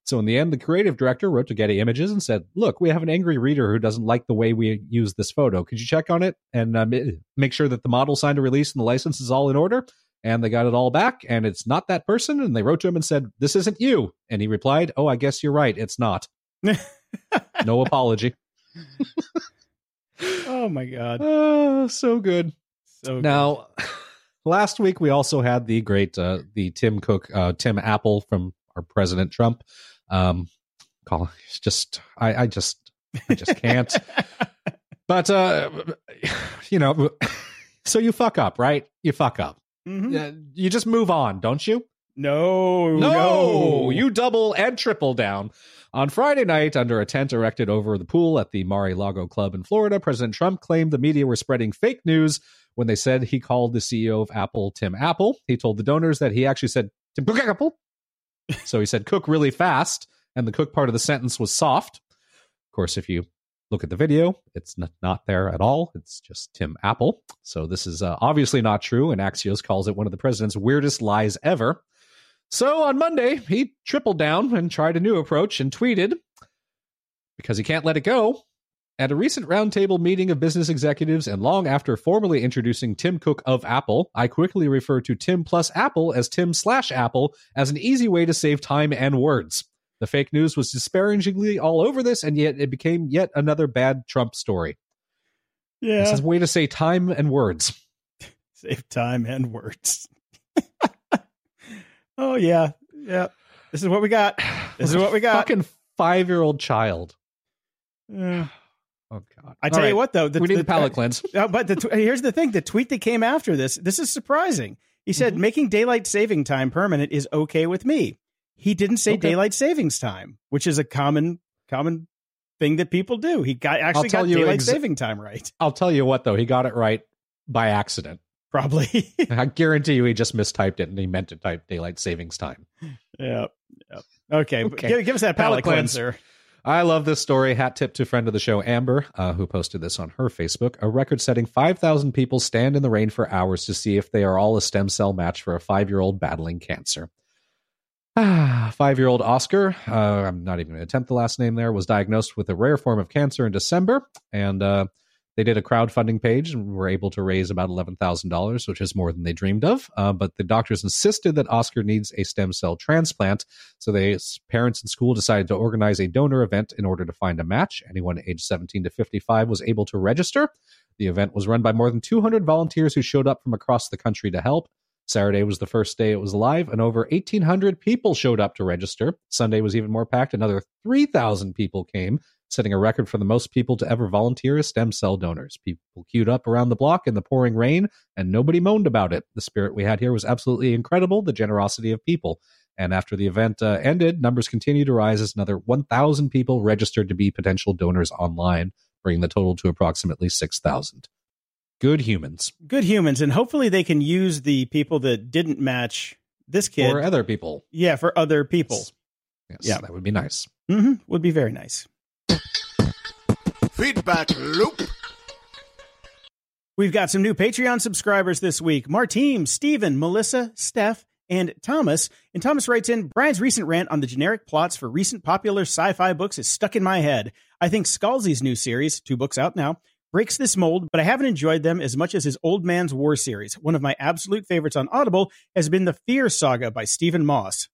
So in the end, the creative director wrote to Getty Images and said, "Look, we have an angry reader who doesn't like the way we use this photo. Could you check on it and uh, make sure that the model signed a release and the license is all in order?" And they got it all back, and it's not that person. And they wrote to him and said, "This isn't you." And he replied, "Oh, I guess you're right. It's not." no apology. oh my god! Oh, so good. So now, last week we also had the great uh, the Tim Cook, uh, Tim Apple from our President Trump um, call it's just I, I just I just can't. but uh, you know, so you fuck up, right? You fuck up. Mhm. You just move on, don't you? No, No, no, you double and triple down. On Friday night, under a tent erected over the pool at the Mar-a-Lago Club in Florida, President Trump claimed the media were spreading fake news when they said he called the CEO of Apple Tim Apple. He told the donors that he actually said Tim Apple. So he said cook really fast, and the cook part of the sentence was soft. Of course, if you look at the video, it's n- not there at all. It's just Tim Apple. So this is uh, obviously not true, and Axios calls it one of the president's weirdest lies ever. So on Monday, he tripled down and tried a new approach and tweeted, because he can't let it go. At a recent roundtable meeting of business executives and long after formally introducing Tim Cook of Apple, I quickly refer to Tim plus Apple as Tim slash Apple as an easy way to save time and words. The fake news was disparagingly all over this, and yet it became yet another bad Trump story. yeah. This is a way to say time and words. Save time and words. oh yeah, yeah. This is what we got. This is what we got. Fucking five year old child. Yeah. Oh God! I tell All you what, though, the, we need the- palate cleanse. Uh, but the here's the thing: the tweet that came after this, this is surprising. He said, Mm-hmm. "Making daylight saving time permanent is okay with me." He didn't say Okay. daylight savings time, which is a common common thing that people do. He got actually got daylight exa- saving time right, I'll tell you what, though, he got it right by accident. probably. I guarantee you, he just mistyped it and he meant to type daylight savings time. yeah. Yep. Okay. Okay. Give, give us that palate, Palate cleanse. cleanser. I love this story. Hat tip to friend of the show, Amber, uh, who posted this on her Facebook. A record setting 5,000 people stand in the rain for hours to see if they are all a stem cell match for a five year old battling cancer. Ah, five year old Oscar, uh, I'm not even going to attempt the last name there, was diagnosed with a rare form of cancer in December. And uh, they did a crowdfunding page and were able to raise about $11,000, which is more than they dreamed of. Uh, but the doctors insisted that Oscar needs a stem cell transplant. So they parents and school decided to organize a donor event in order to find a match. Anyone aged 17 to 55 was able to register. The event was run by more than 200 volunteers who showed up from across the country to help. Saturday was the first day it was live, and over 1,800 people showed up to register. Sunday was even more packed. Another 3,000 people came, setting a record for the most people to ever volunteer as stem cell donors. People queued up around the block in the pouring rain, and nobody moaned about it. The spirit we had here was absolutely incredible, the generosity of people. And after the event uh, ended, numbers continued to rise as another 1,000 people registered to be potential donors online, bringing the total to approximately 6,000. Good humans. Good humans, and hopefully they can use the people that didn't match this kid. Or other people. yeah, for other people. Yes, Yeah. that would be nice. hmm Would be very nice. Feedback loop. We've got some new Patreon subscribers this week Martine, Stephen, Melissa, Steph, and Thomas. And Thomas writes in Brian's recent rant on the generic plots for recent popular sci fi books is stuck in my head. I think Scalzi's new series, two books out now, breaks this mold, but I haven't enjoyed them as much as his Old Man's War series. One of my absolute favorites on Audible has been the Fear Saga by Stephen Moss.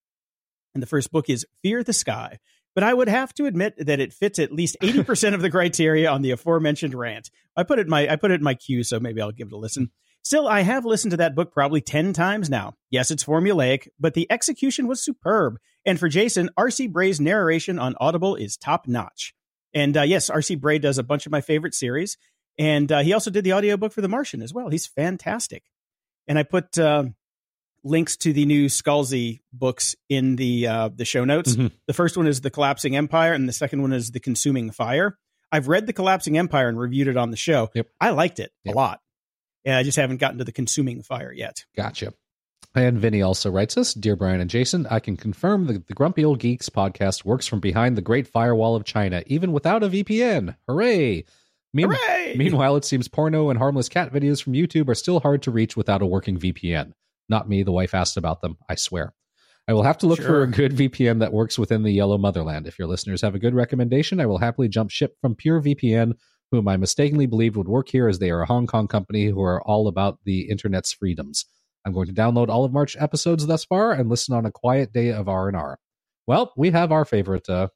And the first book is Fear the Sky. But I would have to admit that it fits at least 80% of the criteria on the aforementioned rant. I put it my I put it in my queue, so maybe I'll give it a listen. Still, I have listened to that book probably 10 times now. Yes, it's formulaic, but the execution was superb. And for Jason, R.C. Bray's narration on Audible is top notch. And uh, yes, RC Bray does a bunch of my favorite series. And uh, he also did the audiobook for The Martian as well. He's fantastic. And I put uh, links to the new Scalzi books in the uh, the show notes. Mhm. The first one is The Collapsing Empire, and the second one is The Consuming Fire. I've read The Collapsing Empire and reviewed it on the show. Yep. I liked it Yep. a lot. Yeah, I just haven't gotten to The Consuming Fire yet. Gotcha. And Vinny also writes us Dear Brian and Jason, I can confirm that the Grumpy Old Geeks podcast works from behind the Great Firewall of China, even without a VPN. Hooray! Mean- Hooray! Meanwhile, it seems porno and harmless cat videos from YouTube are still hard to reach without a working VPN. Not me, the wife asked about them, I swear. I will have to look for a good VPN that works within the yellow motherland. If your listeners have a good recommendation, I will happily jump ship from Pure VPN, whom I mistakenly believed would work here as they are a Hong Kong company who are all about the internet's freedoms. I'm going to download all of March episodes thus far and listen on a quiet day of R&R. Well, we have our favorite uh,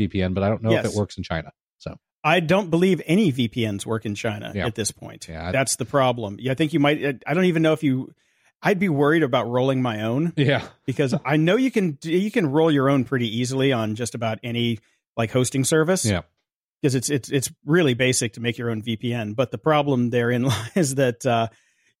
VPN, but I don't know if it works in China. So, I don't believe any VPNs work in China Yeah. at this point. Yeah, That's the problem. Yeah, I think you might. I don't even know if you. I'd be worried about rolling my own yeah. because I know you can you can roll your own pretty easily on just about any like hosting service. Yeah. because it's it's it's really basic to make your own VPN. But the problem therein lies that uh,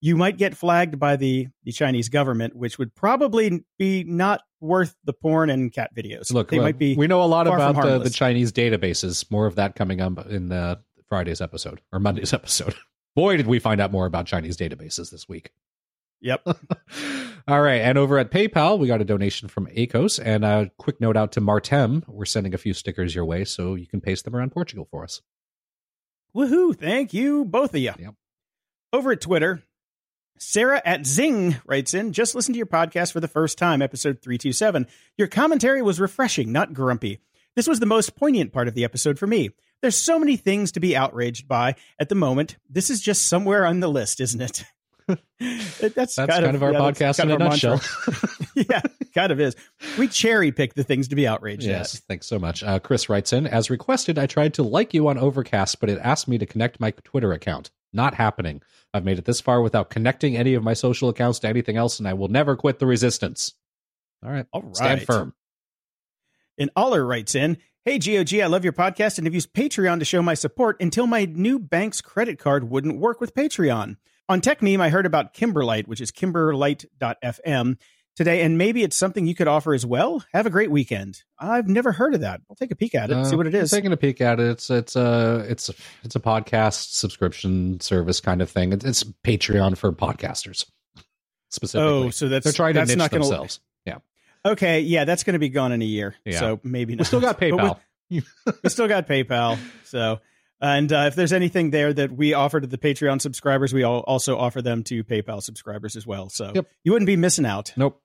you might get flagged by the the Chinese government, which would probably be not worth the porn and cat videos. Look, they well, might be. We know a lot about the, the. Chinese databases. More of that coming up in the Friday's episode or Monday's episode. Boy, did we find out more about Chinese databases this week. Yep. All right, and over at PayPal, we got a donation from Acos, and a quick note out to Martem. We're sending a few stickers your way, so you can paste them around Portugal for us. Woohoo! Thank you, both of you. Yep. Over at Twitter, Sarah at Zing writes in, just listened to your podcast for the first time, episode 327. Your commentary was refreshing, not grumpy. This was the most poignant part of the episode for me. There's so many things to be outraged by at the moment. This is just somewhere on the list, isn't it? That's, That's kind, of, our yeah, podcast kind in a nutshell. yeah, kind of is. We cherry pick the things to be outraged Yes, at. thanks so much. Uh, Chris writes in As requested, I tried to like you on Overcast, but it asked me to connect my Twitter account. Not happening. I've made it this far without connecting any of my social accounts to anything else, and I will never quit the resistance. All right. All right. Stand firm. And Aller writes in, Hey GOG, I love your podcast and have used Patreon to show my support until my new bank's credit card wouldn't work with Patreon. On Techmeme, I heard about Kimberlite, which is kimberlite.fm today, and maybe it's something you could offer as well. Have a great weekend. I've never heard of that. I'll take a peek at it, Uh, see what it is. I'm. Taking a peek at it. It's it's a it's a, it's a podcast subscription service kind of thing. It's, it's Patreon for podcasters specifically. Oh, so that's They're trying to niche gonna, themselves. Yeah, Okay, yeah, that's going to be gone in a year. Yeah. So maybe not. we still got But we- PayPal. we still got PayPal. So, and uh, if there's anything there that we offer to the Patreon subscribers, we all also offer them to PayPal subscribers as well. So Yep. you wouldn't be missing out. Nope.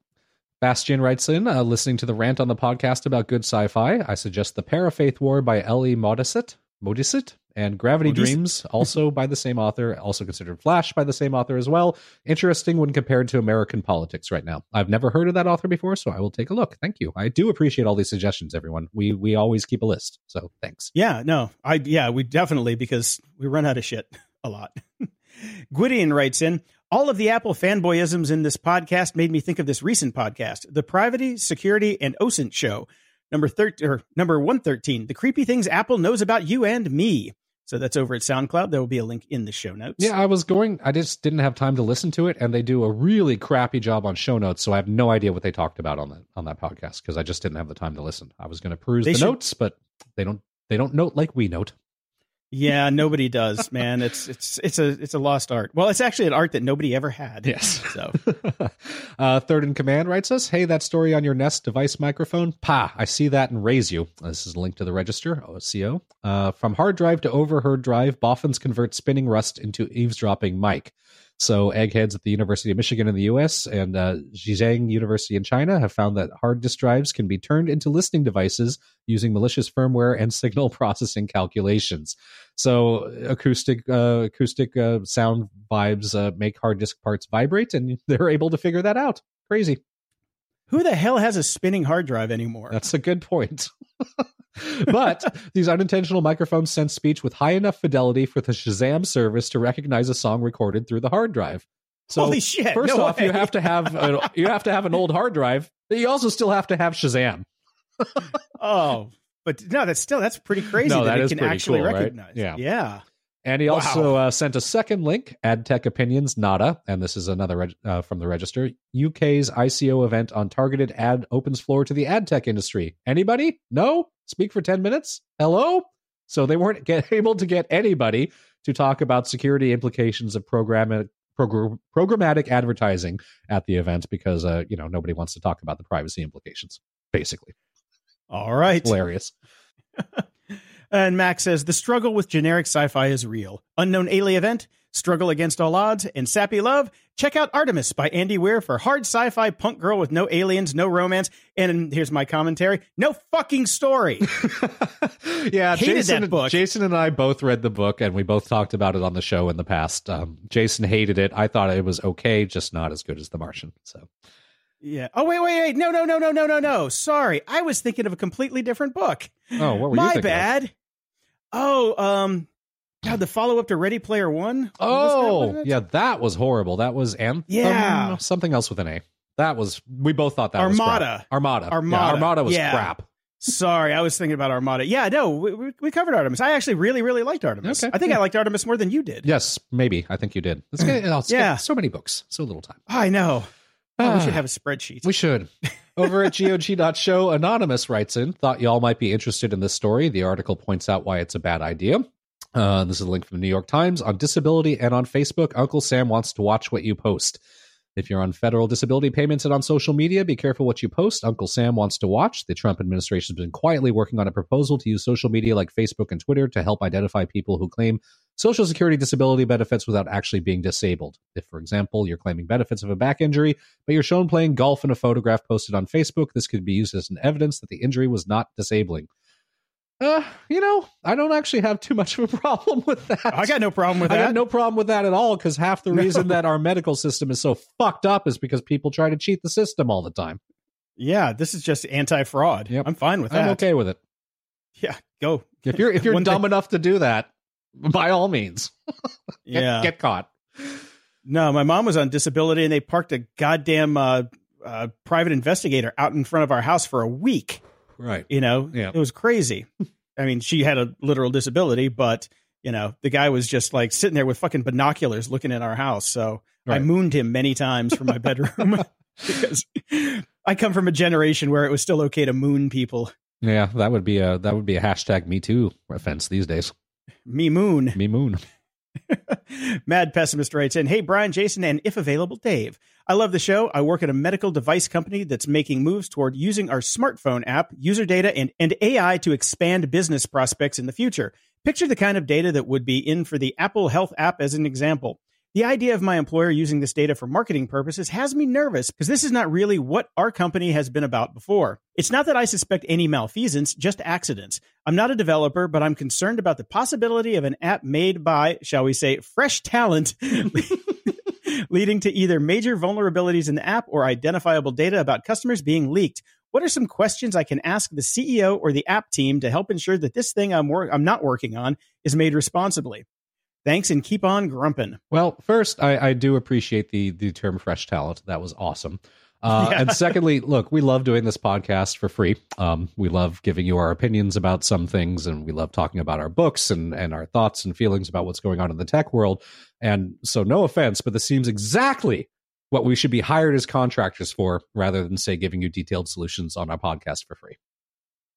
Bastian writes in, uh, listening to the rant on the podcast about good sci-fi. I suggest The Parafaith War by Ellie Modicet, Modesitt, and Gravity Modesitt. Dreams, also by the same author, also considered Flash by the same author as well. Interesting when compared to American politics right now. I've never heard of that author before, so I will take a look. Thank you. I do appreciate all these suggestions, everyone. We we always keep a list, so thanks. Yeah, no, I yeah, we definitely because we run out of shit a lot. Gwydion writes in, all of the Apple fanboyisms in this podcast made me think of this recent podcast, the Privacy, Security, and OSINT show, number thirteen or number one thirteen, the creepy things Apple knows about you and me. So that's over at SoundCloud. There will be a link in the show notes. Yeah, I was going. I just didn't have time to listen to it, and they do a really crappy job on show notes. So I have no idea what they talked about on that on that podcast because I just didn't have the time to listen. I was going to peruse They the should- notes, but they don't. They don't note like we note. Yeah, nobody does, man. It's it's it's a it's a lost art. Well, it's actually an art that nobody ever had. Yes. So uh, Third in Command writes us, "Hey, that story on your Nest device microphone. Pa, I see that and raise you. This is a link to the register. OCO. Uh, from hard drive to overheard drive, boffins convert spinning rust into eavesdropping mic. So, eggheads at the University of Michigan in the U.S. and uh, Zhejiang University in China have found that hard disk drives can be turned into listening devices using malicious firmware and signal processing calculations. So, acoustic uh, acoustic uh, sound vibes uh, make hard disk parts vibrate, and they're able to figure that out. Crazy. who the hell has a spinning hard drive anymore? That's a good point. but these unintentional microphones sense speech with high enough fidelity for the Shazam service to recognize a song recorded through the hard drive. So Holy shit! first no off, you have to have a, you have to have an old hard drive, but you also still have to have Shazam. Oh, but no, that's still that's pretty crazy No, that, that it can actually cool, right? recognize. Yeah. yeah. And he Wow. also uh, sent a second link, AdTech Opinions Nada, and this is another reg- uh, from the register. UK's ICO event on targeted ad opens floor to the ad tech industry. Anybody? No? Speak for 10 minutes? Hello? So they weren't get, able to get anybody to talk about security implications of program, progr- programmatic advertising at the event because, uh, you know, nobody wants to talk about the privacy implications, basically. All right. Hilarious. And Max says the struggle with generic sci-fi is real. Unknown alien event, struggle against all odds, and sappy love. Check out Artemis by Andy Weir for hard sci-fi punk girl with no aliens, no romance, and here's my commentary: no fucking story. yeah, Hated Jason, that book. Jason and I both read the book, and we both talked about it on the show in the past. Um, Jason hated it. I thought it was okay, just not as good as The Martian. So, yeah. Oh wait, wait, wait. No, no, no, no, no, no, no. Sorry, I was thinking of a completely different book. oh, what were you my thinking? of? bad. Oh, um, God, the follow-up to Ready Player One. That Oh, what it- yeah, that was horrible. That was Anthem. Yeah. something else with an A. That was. We both thought that Armada. was crap. Armada. Yeah, Armada. Armada was Yeah. crap. Sorry, I was thinking about Armada. Yeah, no, we, we- covered Artemis. I actually really, really liked Artemis. Okay, I think yeah. I liked Artemis more than you did. Yes, maybe. I think you did. Let's get, let's get Yeah. so many books, so little time. I know. Oh, we Ah. should have a spreadsheet. We should. Over at GOG.show, Anonymous writes in, thought y'all might be interested in this story. The article points out why it's a bad idea. Uh, this is a link from the New York Times. On disability and on Facebook, Uncle Sam wants to watch what you post. If you're on federal disability payments and on social media, be careful what you post. Uncle Sam wants to watch. The Trump administration has been quietly working on a proposal to use social media like Facebook and Twitter to help identify people who claim Social Security disability benefits without actually being disabled. If, for example, you're claiming benefits of a back injury, but you're shown playing golf in a photograph posted on Facebook, this could be used as an evidence that the injury was not disabling. Uh, you know, I don't actually have too much of a problem with that. I got no problem with I that. I got no problem with that at all because half the No. reason that our medical system is so fucked up is because people try to cheat the system all the time. yeah, this is just anti-fraud. Yep. I'm fine with that. I'm okay with it. Yeah, go. If you're if you're dumb thing- enough to do that, by all means, get, yeah. get caught. No, my mom was on disability, and they parked a goddamn uh, uh, private investigator out in front of our house for a week. Right. You know, Yeah. it was crazy. I mean, she had a literal disability, but you know, the guy was just like sitting there with fucking binoculars looking at our house. So I mooned him many times from my bedroom because I come from a generation where it was still okay to moon people. Yeah, that would be a that would be a hashtag Me Too offense these days. Me moon. Me Moon. Mad Pessimist writes in, Hey, Brian, Jason, and if available, Dave. I love the show. I work at a medical device company that's making moves toward using our smartphone app, user data, and, and AI to expand business prospects in the future. Picture the kind of data that would be in for the Apple Health app as an example. The idea of my employer using this data for marketing purposes has me nervous because this is not really what our company has been about before. It's not that I suspect any malfeasance, just accidents. I'm not a developer, but I'm concerned about the possibility of an app made by, shall we say, fresh talent, leading to either major vulnerabilities in the app or identifiable data about customers being leaked. What are some questions I can ask the CEO or the app team to help ensure that this thing I'm, wor- I'm not working on is made responsibly? Thanks and keep on grumping. Well, first, I, I do appreciate the the term fresh talent. That was awesome. Uh, Yeah. And secondly, look, we love doing this podcast for free. Um, we love giving you our opinions about some things, and we love talking about our books and and our thoughts and feelings about what's going on in the tech world. And so, no offense, but this seems exactly what we should be hired as contractors for, rather than say giving you detailed solutions on our podcast for free.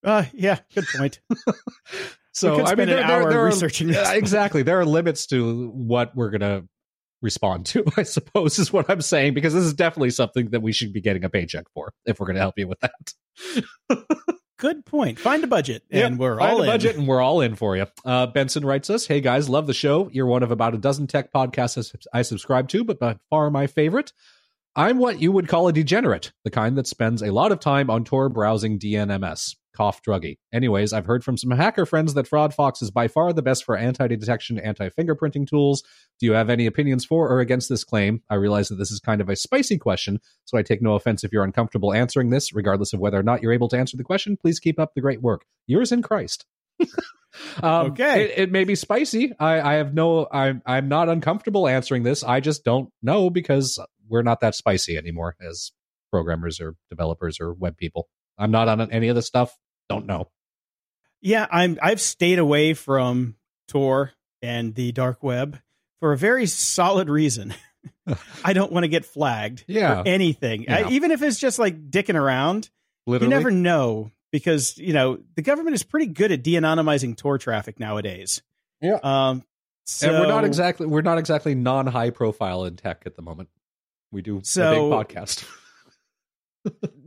Uh, yeah, good point. So I mean, an there, there, hour there are, researching this. Exactly. There are limits to what we're going to respond to, I suppose, is what I'm saying, because this is definitely something that we should be getting a paycheck for if we're going to help you with that. Good point. Find a budget, Yep, and we're find all a in. budget and we're all in for you. Uh, Benson writes us, "Hey guys, love the show. You're one of about a dozen tech podcasts I I subscribe to, but by far my favorite. I'm what you would call a degenerate, the kind that spends a lot of time on Tor browsing DNMS. Cough druggy. Anyways, I've heard from some hacker friends that FraudFox is by far the best for anti-detection, anti-fingerprinting tools. Do you have any opinions for or against this claim? I realize that this is kind of a spicy question, so I take no offense if you're uncomfortable answering this, regardless of whether or not you're able to answer the question. Please keep up the great work. Yours in Christ. um, Okay. It, it may be spicy. I, I have no. I'm I'm not uncomfortable answering this. I just don't know because we're not that spicy anymore as programmers or developers or web people. I'm not on any of the stuff. Don't know. Yeah, I'm. I've stayed away from Tor and the dark web for a very solid reason. I don't want to get flagged Yeah. for anything, Yeah. I- even if it's just like dicking around. Literally. You never know because you know the government is pretty good at de-anonymizing Tor traffic nowadays. Yeah. Um. So, and we're not exactly we're not exactly non high profile in tech at the moment. We do So- a big podcast.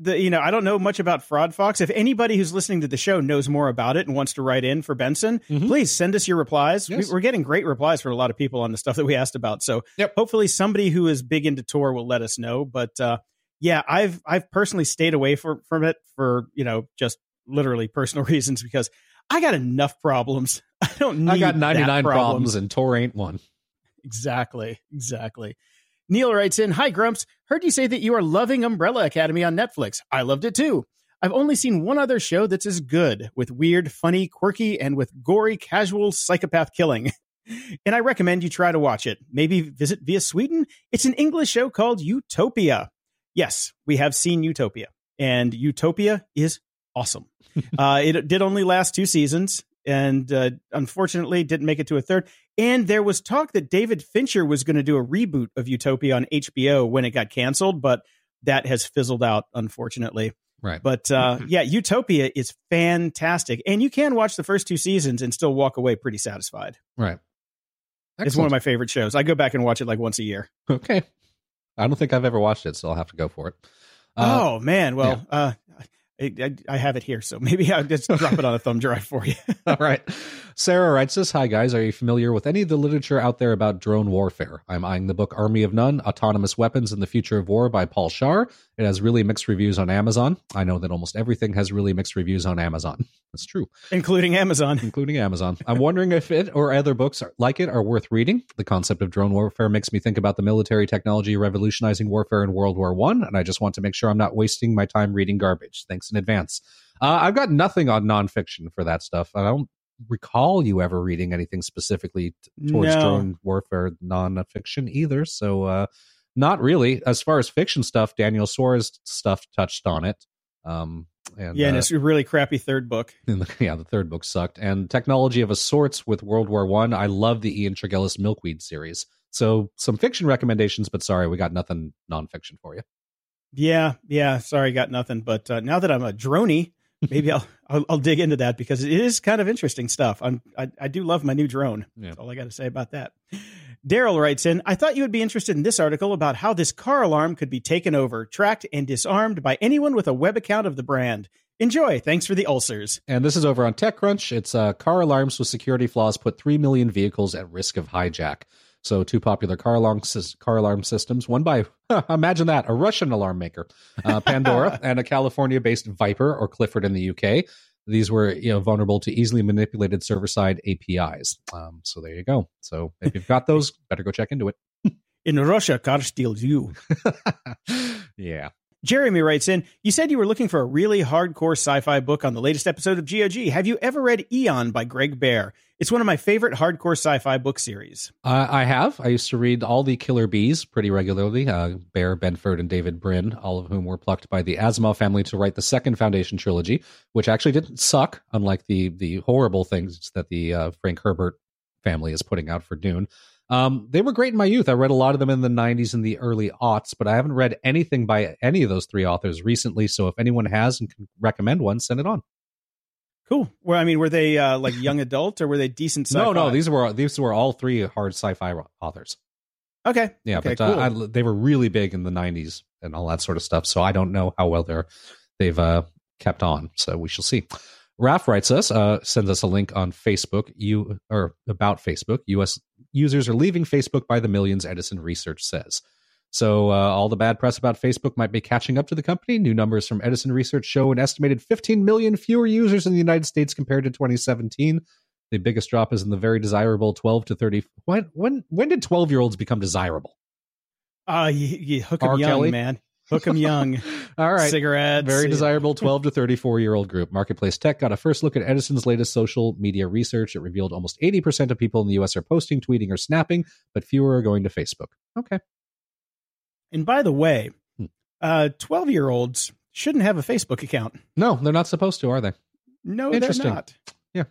the you know I don't know much about FraudFox. If anybody who's listening to the show knows more about it and wants to write in for Benson, Mhm. please send us your replies. Yes. We, we're getting great replies from a lot of people on the stuff that we asked about. So Yep. hopefully somebody who is big into Tor will let us know. But uh, yeah, I've I've personally stayed away for, from it for you know just literally personal reasons because I got enough problems. I don't need I got 99 problem. problems and Tor ain't one. Exactly. Exactly. Neil writes in Hi, Grumps. Heard you say that you are loving Umbrella Academy on Netflix. I loved it too. I've only seen one other show that's as good, with weird, funny, quirky, and with gory, casual psychopath killing. and I recommend you try to watch it. Maybe visit via Sweden. It's an English show called Utopia. Yes, we have seen Utopia, and Utopia is awesome. uh, it did only last two seasons, and uh, unfortunately didn't make it to a third. And there was talk that David Fincher was going to do a reboot of Utopia on HBO when it got canceled, but that has fizzled out, unfortunately. Right. But uh, yeah, Utopia is fantastic, and you can watch the first two seasons and still walk away pretty satisfied. Right. It's one of my favorite shows. I go back and watch it like once a year. Okay. I don't think I've ever watched it, so I'll have to go for it. Uh, oh man, well, uh, I, I, I have it here, so maybe I'll just drop it on a thumb drive for you. All right. Sarah writes us Hi, guys. Are you familiar with any of the literature out there about drone warfare? I'm eyeing the book Army of None Autonomous Weapons and the Future of War by Paul Scharre. It has really mixed reviews on Amazon. I know that almost everything has really mixed reviews on Amazon. That's true, including Amazon. including Amazon. I'm wondering if it or other books like it are worth reading. The concept of drone warfare makes me think about the military technology revolutionizing warfare in World War One, and I just want to make sure I'm not wasting my time reading garbage. Thanks in advance. Uh, I've got nothing on nonfiction for that stuff. I don't recall you ever reading anything specifically t- towards No. drone warfare nonfiction either. So, uh, not really. As far as fiction stuff, Daniel Suarez stuff touched on it. Um, and, Yeah, and uh, it's a really crappy third book. the, yeah, the third book sucked. And technology of a sorts with World War One. I. love the Ian Tregillis Milkweed series. So some fiction recommendations, but sorry, we got nothing nonfiction for you. Yeah, yeah. Sorry, got nothing. But uh, now that I'm a droney, maybe I'll, I'll I'll dig into that because it is kind of interesting stuff. I'm I, I do love my new drone. Yeah. That's all I got to say about that. Daryl writes in, I thought you would be interested in this article about how this car alarm could be taken over, tracked, and disarmed by anyone with a web account of the brand. Enjoy. Thanks for the ulcers. And this is over on TechCrunch. It's uh, car alarms with security flaws put three million vehicles at risk of hijack. So two popular car alarm car alarm systems, one by imagine that a Russian alarm maker, uh, Pandora, and a California-based Viper or Clifford in the UK. These were you know vulnerable to easily manipulated server-side APIs. Um, so there you go. So if you've got those, better go check into it. In Russia, car steals you. yeah. Jeremy writes in, You said you were looking for a really hardcore sci fi book on the latest episode of GOG. Have you ever read Eon by Greg Bear? It's one of my favorite hardcore sci fi book series. Uh, I have. I used to read all the Killer Bees pretty regularly. Uh, Bear Benford and David Brin, all of whom were plucked by the Asimov family to write the second Foundation trilogy, which actually didn't suck, unlike the the horrible things that the uh, Frank Herbert family is putting out for Dune. Um, they were great in my youth. I read a lot of them in the 90s and the early aughts, but I haven't read anything by any of those three authors recently. So if anyone has and can recommend one, send it on. Cool. Well, I mean, were they uh, like young adult or were they decent sci fi? No, no, these were these were all three hard sci-fi authors. Okay. Yeah, Okay, but uh, cool. I, they were really big in the '90s and all that sort of stuff. So I don't know how well they're they've uh, kept on. So we shall see. Raf writes us, uh, sends us a link on Facebook. You or about Facebook. U.S. users are leaving Facebook by the millions. Edison research says. So uh, all the bad press about Facebook might be catching up to the company. New numbers from Edison Research show an estimated 15 million fewer users in the United States compared to 2017. The biggest drop is in the very desirable 12 to 30. When when when did 12 year olds become desirable? Uh, you, you hook 'em R. young, Kelly? man. Hook 'em young. All right. Cigarettes. Very desirable 12 to 34 year old group. Marketplace Tech got a first look at Edison's latest social media research. It revealed almost 80% of people in the US are posting, tweeting, or snapping, but fewer are going to Facebook. Okay. And by the way, Hmm. uh, 12 year olds shouldn't have a Facebook account. No, they're not supposed to, are they? No, they're not. Yeah.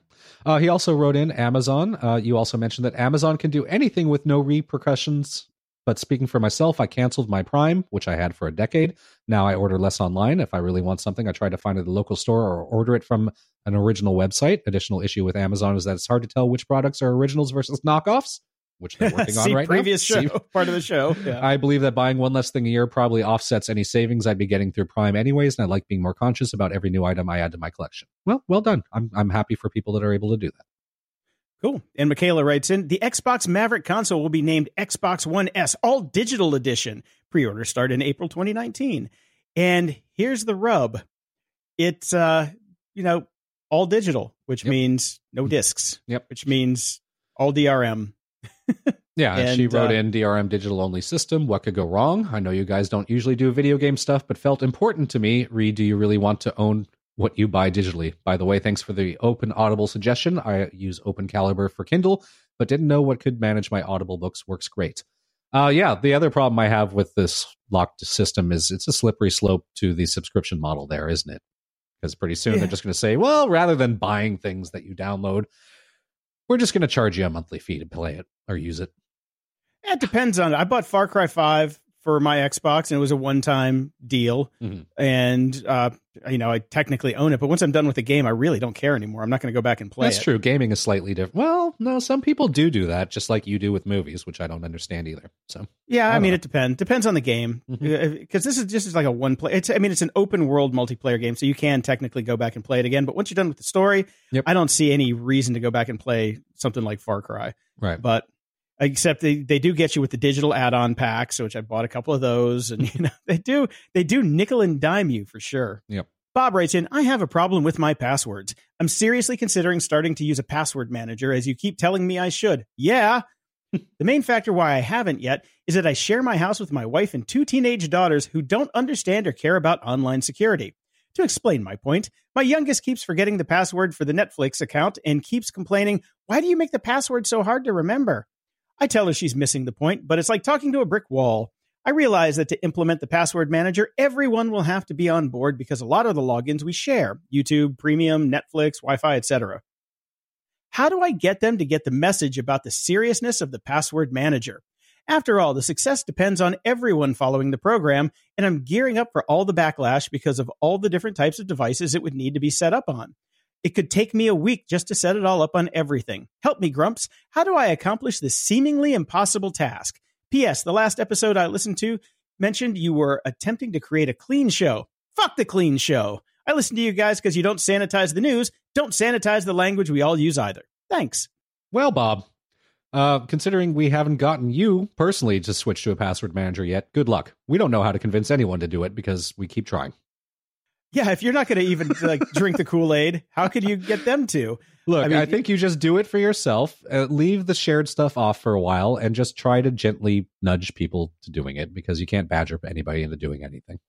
Uh, he also wrote in Amazon. Uh, you also mentioned that Amazon can do anything with no repercussions. But speaking for myself, I canceled my Prime, which I had for a decade. Now I order less online. If I really want something, I try to find it at the local store or order it from an original website. Additional issue with Amazon is that it's hard to tell which products are originals versus knockoffs, which they're working on right previous now. show, See- part of the show. Yeah. I believe that buying one less thing a year probably offsets any savings I'd be getting through Prime anyways, and I like being more conscious about every new item I add to my collection. Well, well done. I'm I'm happy for people that are able to do that. Cool. And Michaela writes in the Xbox Maverick console will be named Xbox One S All Digital Edition. Pre order start in April 2019. And here's the rub it's, uh, you know, all digital, which Yep. means no discs. Yep. Which means all DRM. Yeah, and she wrote uh, in DRM digital only system. What could go wrong? I know you guys don't usually do video game stuff, but felt important to me. Read, do you really want to own what you buy digitally? By the way, thanks for the open Audible suggestion. I use Open Calibre for Kindle, but didn't know what could manage my Audible books. Works great. Uh, yeah, the other problem I have with this locked system is it's a slippery slope to the subscription model there, isn't it? Because pretty soon Yeah. they're just going to say, well, rather than buying things that you download, we're just going to charge you a monthly fee to play it or use it. It depends on I bought Far Cry 5 for my Xbox and it was a one time deal. Mhm. And, uh, you know, I technically own it, but once I'm done with the game, I really don't care anymore. I'm not going to go back and play That's it. true. Gaming is slightly different. Well, no, some people do do that, just like you do with movies, which I don't understand either. So, Yeah, I I, mean, know. it depends. Depends on the game mm-hmm. because this is just like a one play. It's I mean, it's an open world multiplayer game, so you can technically go back and play it again. But once you're done with the story, Yep. I don't see any reason to go back and play something like Far Cry. right. But except they, they do get you with the digital add-on packs, which I bought a couple of those, and you know they do they do nickel and dime you for sure. Yep. Bob writes in, I have a problem with my passwords. I'm seriously considering starting to use a password manager as you keep telling me I should. Yeah. the main factor why I haven't yet is that I share my house with my wife and two teenage daughters who don't understand or care about online security. To explain my point, my youngest keeps forgetting the password for the Netflix account and keeps complaining, Why do you make the password so hard to remember? I tell her she's missing the point, but it's like talking to a brick wall. I realize that to implement the password manager, everyone will have to be on board because a lot of the logins we share YouTube, Premium, Netflix, Wi Fi, etc. How do I get them to get the message about the seriousness of the password manager? After all, the success depends on everyone following the program, and I'm gearing up for all the backlash because of all the different types of devices it would need to be set up on. It could take me a week just to set it all up on everything. Help me, Grumps. How do I accomplish this seemingly impossible task? P.S. The last episode I listened to mentioned you were attempting to create a clean show. Fuck the clean show. I listen to you guys because you don't sanitize the news. Don't sanitize the language we all use either. Thanks. Well, Bob, uh, considering we haven't gotten you personally to switch to a password manager yet, good luck. We don't know how to convince anyone to do it because we keep trying. Yeah, if you're not going to even like drink the Kool Aid, how could you get them to? Look, I I, think you just do it for yourself. Uh, leave the shared stuff off for a while and just try to gently nudge people to doing it because you can't badger anybody into doing anything.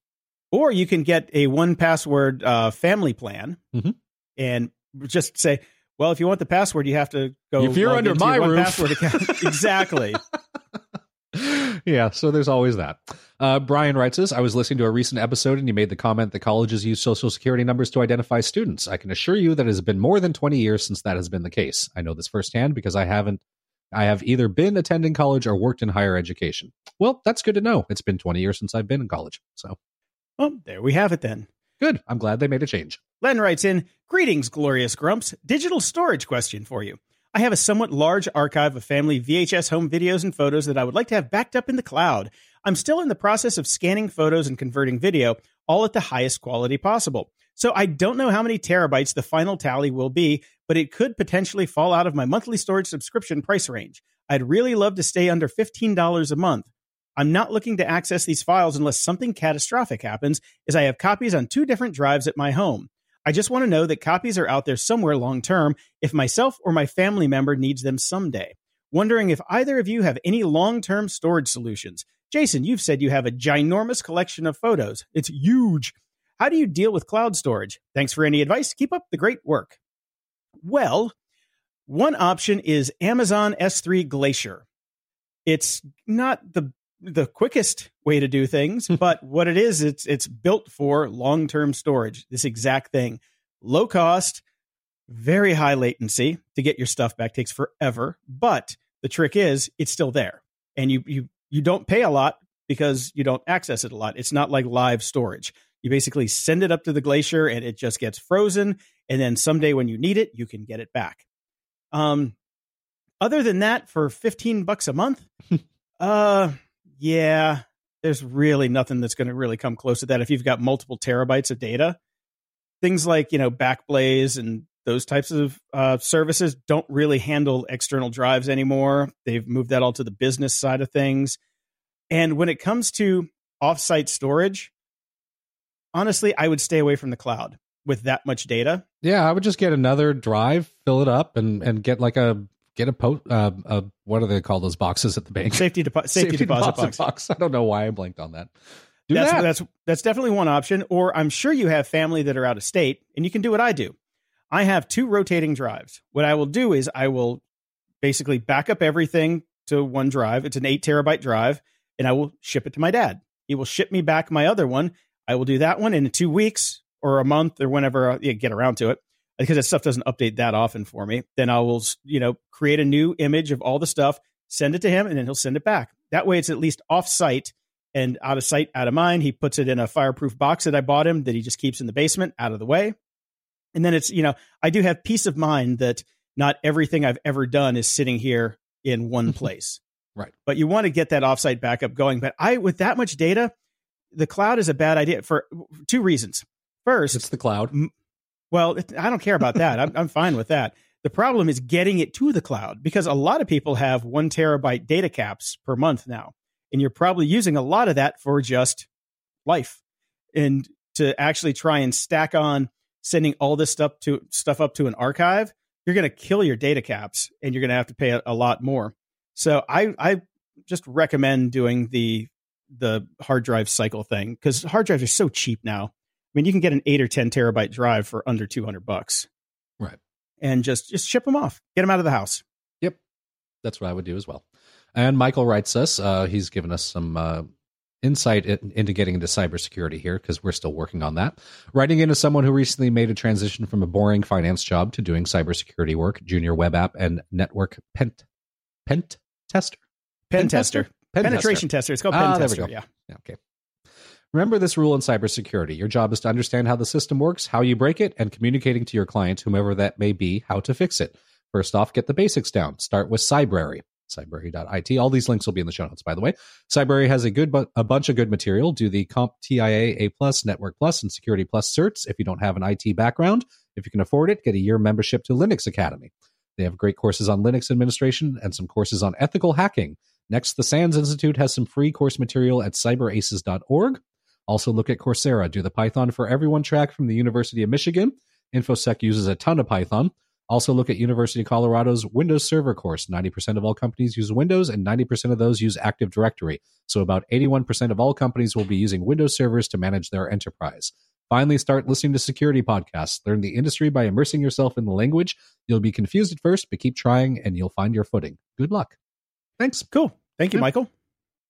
Or you can get a 1Password uh, family plan Mhm. and just say, well, if you want the password, you have to go. If you're under my your roof. password account. exactly. Yeah, so there's always that. Uh, Brian writes us I was listening to a recent episode and you made the comment that colleges use social security numbers to identify students. I can assure you that it has been more than 20 years since that has been the case. I know this firsthand because I haven't. I have either been attending college or worked in higher education. Well, that's good to know. It's been 20 years since I've been in college. So Well, there we have it then. good. I'm glad they made a change. Len writes in Greetings, glorious grumps. Digital storage question for you. I have a somewhat large archive of family VHS home videos and photos that I would like to have backed up in the cloud. I'm still in the process of scanning photos and converting video, all at the highest quality possible. So I don't know how many terabytes the final tally will be, but it could potentially fall out of my monthly storage subscription price range. I'd really love to stay under $15 a month. I'm not looking to access these files unless something catastrophic happens, as I have copies on two different drives at my home. I just want to know that copies are out there somewhere long term if myself or my family member needs them someday. Wondering if either of you have any long term storage solutions. Jason, you've said you have a ginormous collection of photos. It's huge. How do you deal with cloud storage? Thanks for any advice. Keep up the great work. Well, one option is Amazon S3 Glacier. It's not the the quickest way to do things, but what it is, it's it's built for long term storage. This exact thing, low cost, very high latency to get your stuff back. Takes forever but the trick is it's still there. And you you you don't pay a lot because you don't access it a lot. It's not like live storage. You basically send it up to the glacier and it just gets frozen and then someday when you need it you can get it back. Um other than that for 15 bucks a month uh yeah there's really nothing that's going to really come close to that if you've got multiple terabytes of data. Things like you know Backblaze and those types of uh, services don't really handle external drives anymore. They've moved that all to the business side of things. And when it comes to offsite storage honestly i would stay away from the cloud with that much data. Yeah, I would just get another drive, fill it up, and and get like a get a po- uh, a what do they call those boxes at the bank? safety, depo- safety, deposit, box. I don't know why I blanked on that. Do that's, that. that's that's definitely one option. Or I'm sure you have family that are out of state, and you can do what I do. I have two rotating drives. What I will do is I will basically back up everything to one drive. It's an eight terabyte drive, and I will ship it to my dad. He will ship me back my other one. I will do that one in two weeks or a month or whenever I get around to it because that stuff doesn't update that often for me. Then I will, you know, create a new image of all the stuff, send it to him, and then he'll send it back. That way, it's at least off site and out of sight, out of mind. He puts it in a fireproof box that I bought him that he just keeps in the basement, out of the way. And then it's, you know, I do have peace of mind that not everything I've ever done is sitting here in one place. Right. But you want to get that offsite backup going. But I, with that much data, the cloud is a bad idea for two reasons. First, It's the cloud. Well, I don't care about that. I'm, I'm fine with that. The problem is getting it to the cloud because a lot of people have one terabyte data caps per month now. And you're probably using a lot of that for just life. And to actually try and stack on sending all this stuff to stuff up to an archive, you're going to kill your data caps and you're going to have to pay a, a lot more. So I, I just recommend doing the the hard drive cycle thing because hard drives are so cheap now. I mean, you can get an eight or ten terabyte drive for under two hundred bucks, Right. and just just ship them off, get them out of the house. Yep. That's what I would do as well. And Michael writes us, uh, he's given us some uh, insight in, into getting into cybersecurity here because we're still working on that. Writing in as someone who recently made a transition from a boring finance job to doing cybersecurity work, junior web app, and network pent, pent tester. Pen, Pen tester, tester? Pen penetration tester. It's called Ah, pen there we tester. go. Yeah. Yeah, okay. Remember this rule in cybersecurity. Your job is to understand how the system works, how you break it, and communicating to your client, whomever that may be, how to fix it. First off, get the basics down. Start with Cybrary. Cybrary.it. All these links will be in the show notes, by the way. Cybrary has a good bu- a bunch of good material. Do the Comp TIA A Plus, Network Plus, and Security Plus certs if you don't have an IT background. If you can afford it, get a year membership to Linux Academy. They have great courses on Linux administration and some courses on ethical hacking. Next, the SANS Institute has some free course material at cyberaces.org. Also, look at Coursera. Do the Python for Everyone track from the University of Michigan. InfoSec uses a ton of Python. Also, look at University of Colorado's Windows Server course. 90% of all companies use Windows, and 90% of those use Active Directory. So, about 81% of all companies will be using Windows servers to manage their enterprise. Finally, start listening to security podcasts. Learn the industry by immersing yourself in the language. You'll be confused at first, but keep trying and you'll find your footing. Good luck. Thanks. Cool. Thank you, Yeah. Michael.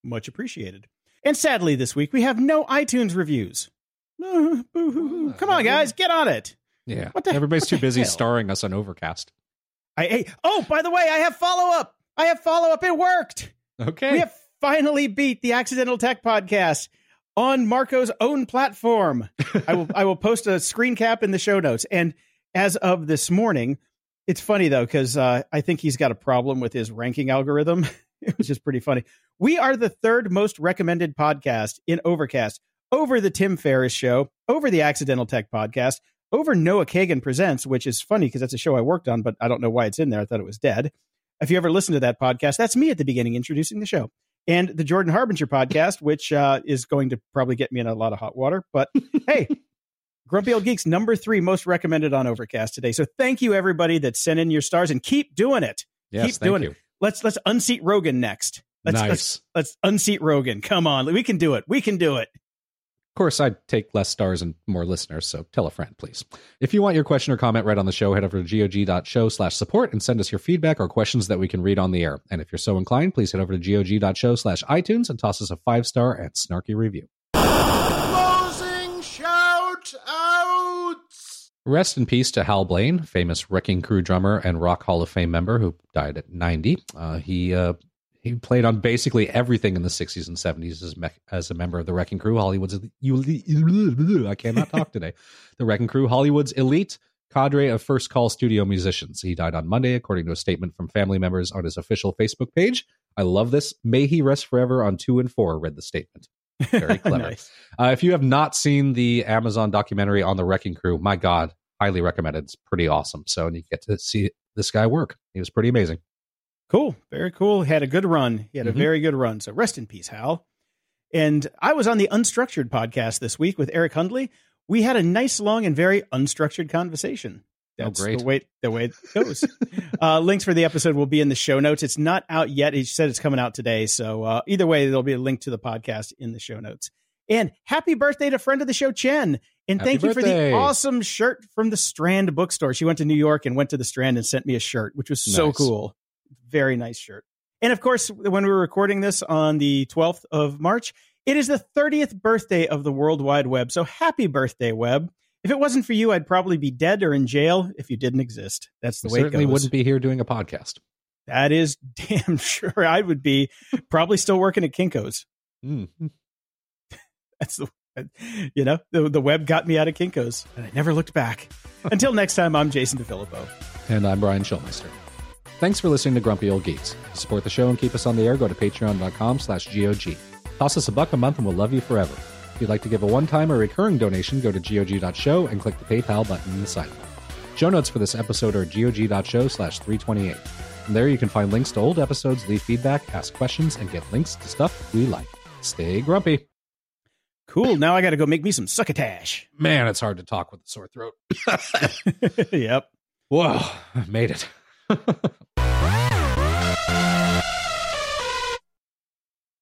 Much appreciated. And sadly, this week we have no iTunes reviews. Come on, guys, get on it. Yeah. What the- Everybody's what too busy hell? starring us on Overcast. I hey, oh, by the way, I have follow up. I have follow up. It worked. Okay. We have finally beat the Accidental Tech podcast on Marco's own platform. I will I will post a screen cap in the show notes. And as of this morning, it's funny though because uh, I think he's got a problem with his ranking algorithm. it was just pretty funny. We are the third most recommended podcast in Overcast, over the Tim Ferriss Show, over the Accidental Tech podcast, over Noah Kagan Presents, which is funny because that's a show I worked on, but I don't know why it's in there. I thought it was dead. If you ever listen to that podcast, that's me at the beginning introducing the show. And the Jordan Harbinger podcast, which uh, is going to probably get me in a lot of hot water. But hey, Grumpy Old Geeks, number three most recommended on Overcast today. So thank you everybody that sent in your stars and keep doing it. yes, keep thank doing you. it. Let's let's unseat Rogan next. Let's, nice. let's let's unseat Rogan. Come on, we can do it. We can do it. Of course, I'd take less stars and more listeners, so tell a friend, please. If you want your question or comment read on the show, head over to gog.show slash support and send us your feedback or questions that we can read on the air. And if you're so inclined, please head over to gog.show slash iTunes and toss us a five star and snarky review. Rest in peace to Hal Blaine, famous Wrecking Crew drummer and Rock Hall of Fame member who died at 90. Uh, he uh, he played on basically everything in the 60s and 70s as, me- as a member of the Wrecking Crew, Hollywood's I cannot talk today. The Wrecking Crew, Hollywood's elite cadre of first call studio musicians. He died on Monday, according to a statement from family members on his official Facebook page. I love this. May he rest forever on two and four, read the statement. Very clever. nice. uh, if you have not seen the Amazon documentary on the Wrecking Crew, my God, highly recommended. It's pretty awesome. So and you get to see this guy work. He was pretty amazing. Cool. Very cool. He had a good run. He had mm-hmm. a very good run. So rest in peace, Hal. And I was on the Unstructured podcast this week with Eric Hunley. We had a nice, long, and very unstructured conversation. Oh, That's oh, great. the way the way it goes. uh, links for the episode will be in the show notes. It's not out yet. He said it's coming out today. So uh, either way, there'll be a link to the podcast in the show notes. And happy birthday to friend of the show, Chen. And happy thank birthday. you for the awesome shirt from the Strand bookstore. She went to New York and went to the Strand and sent me a shirt, which was so nice. cool. Very nice shirt. And of course, when we were recording this on the 12th of March, it is the 30th birthday of the World Wide Web. So happy birthday, Web. If it wasn't for you, I'd probably be dead or in jail if you didn't exist. That's the way certainly wouldn't be here doing a podcast. That is damn sure I would be probably still working at Kinko's. Mm. That's the you know the the web got me out of Kinko's and I never looked back. Until next time, I'm Jason DeFillippo. And I'm Brian Schulmeister. Thanks for listening to Grumpy Old Geeks. To support the show and keep us on the air, go to patreon.com slash GOG. Toss us a buck a month and we'll love you forever. If you'd like to give a one-time or recurring donation, go to gog.show and click the PayPal button in the site. Show notes for this episode are gog.show slash 328. And there you can find links to old episodes, leave feedback, ask questions, and get links to stuff we like. Stay grumpy. Cool. Now I got to go make me some succotash. Man, it's hard to talk with a sore throat. yep. Whoa, I made it.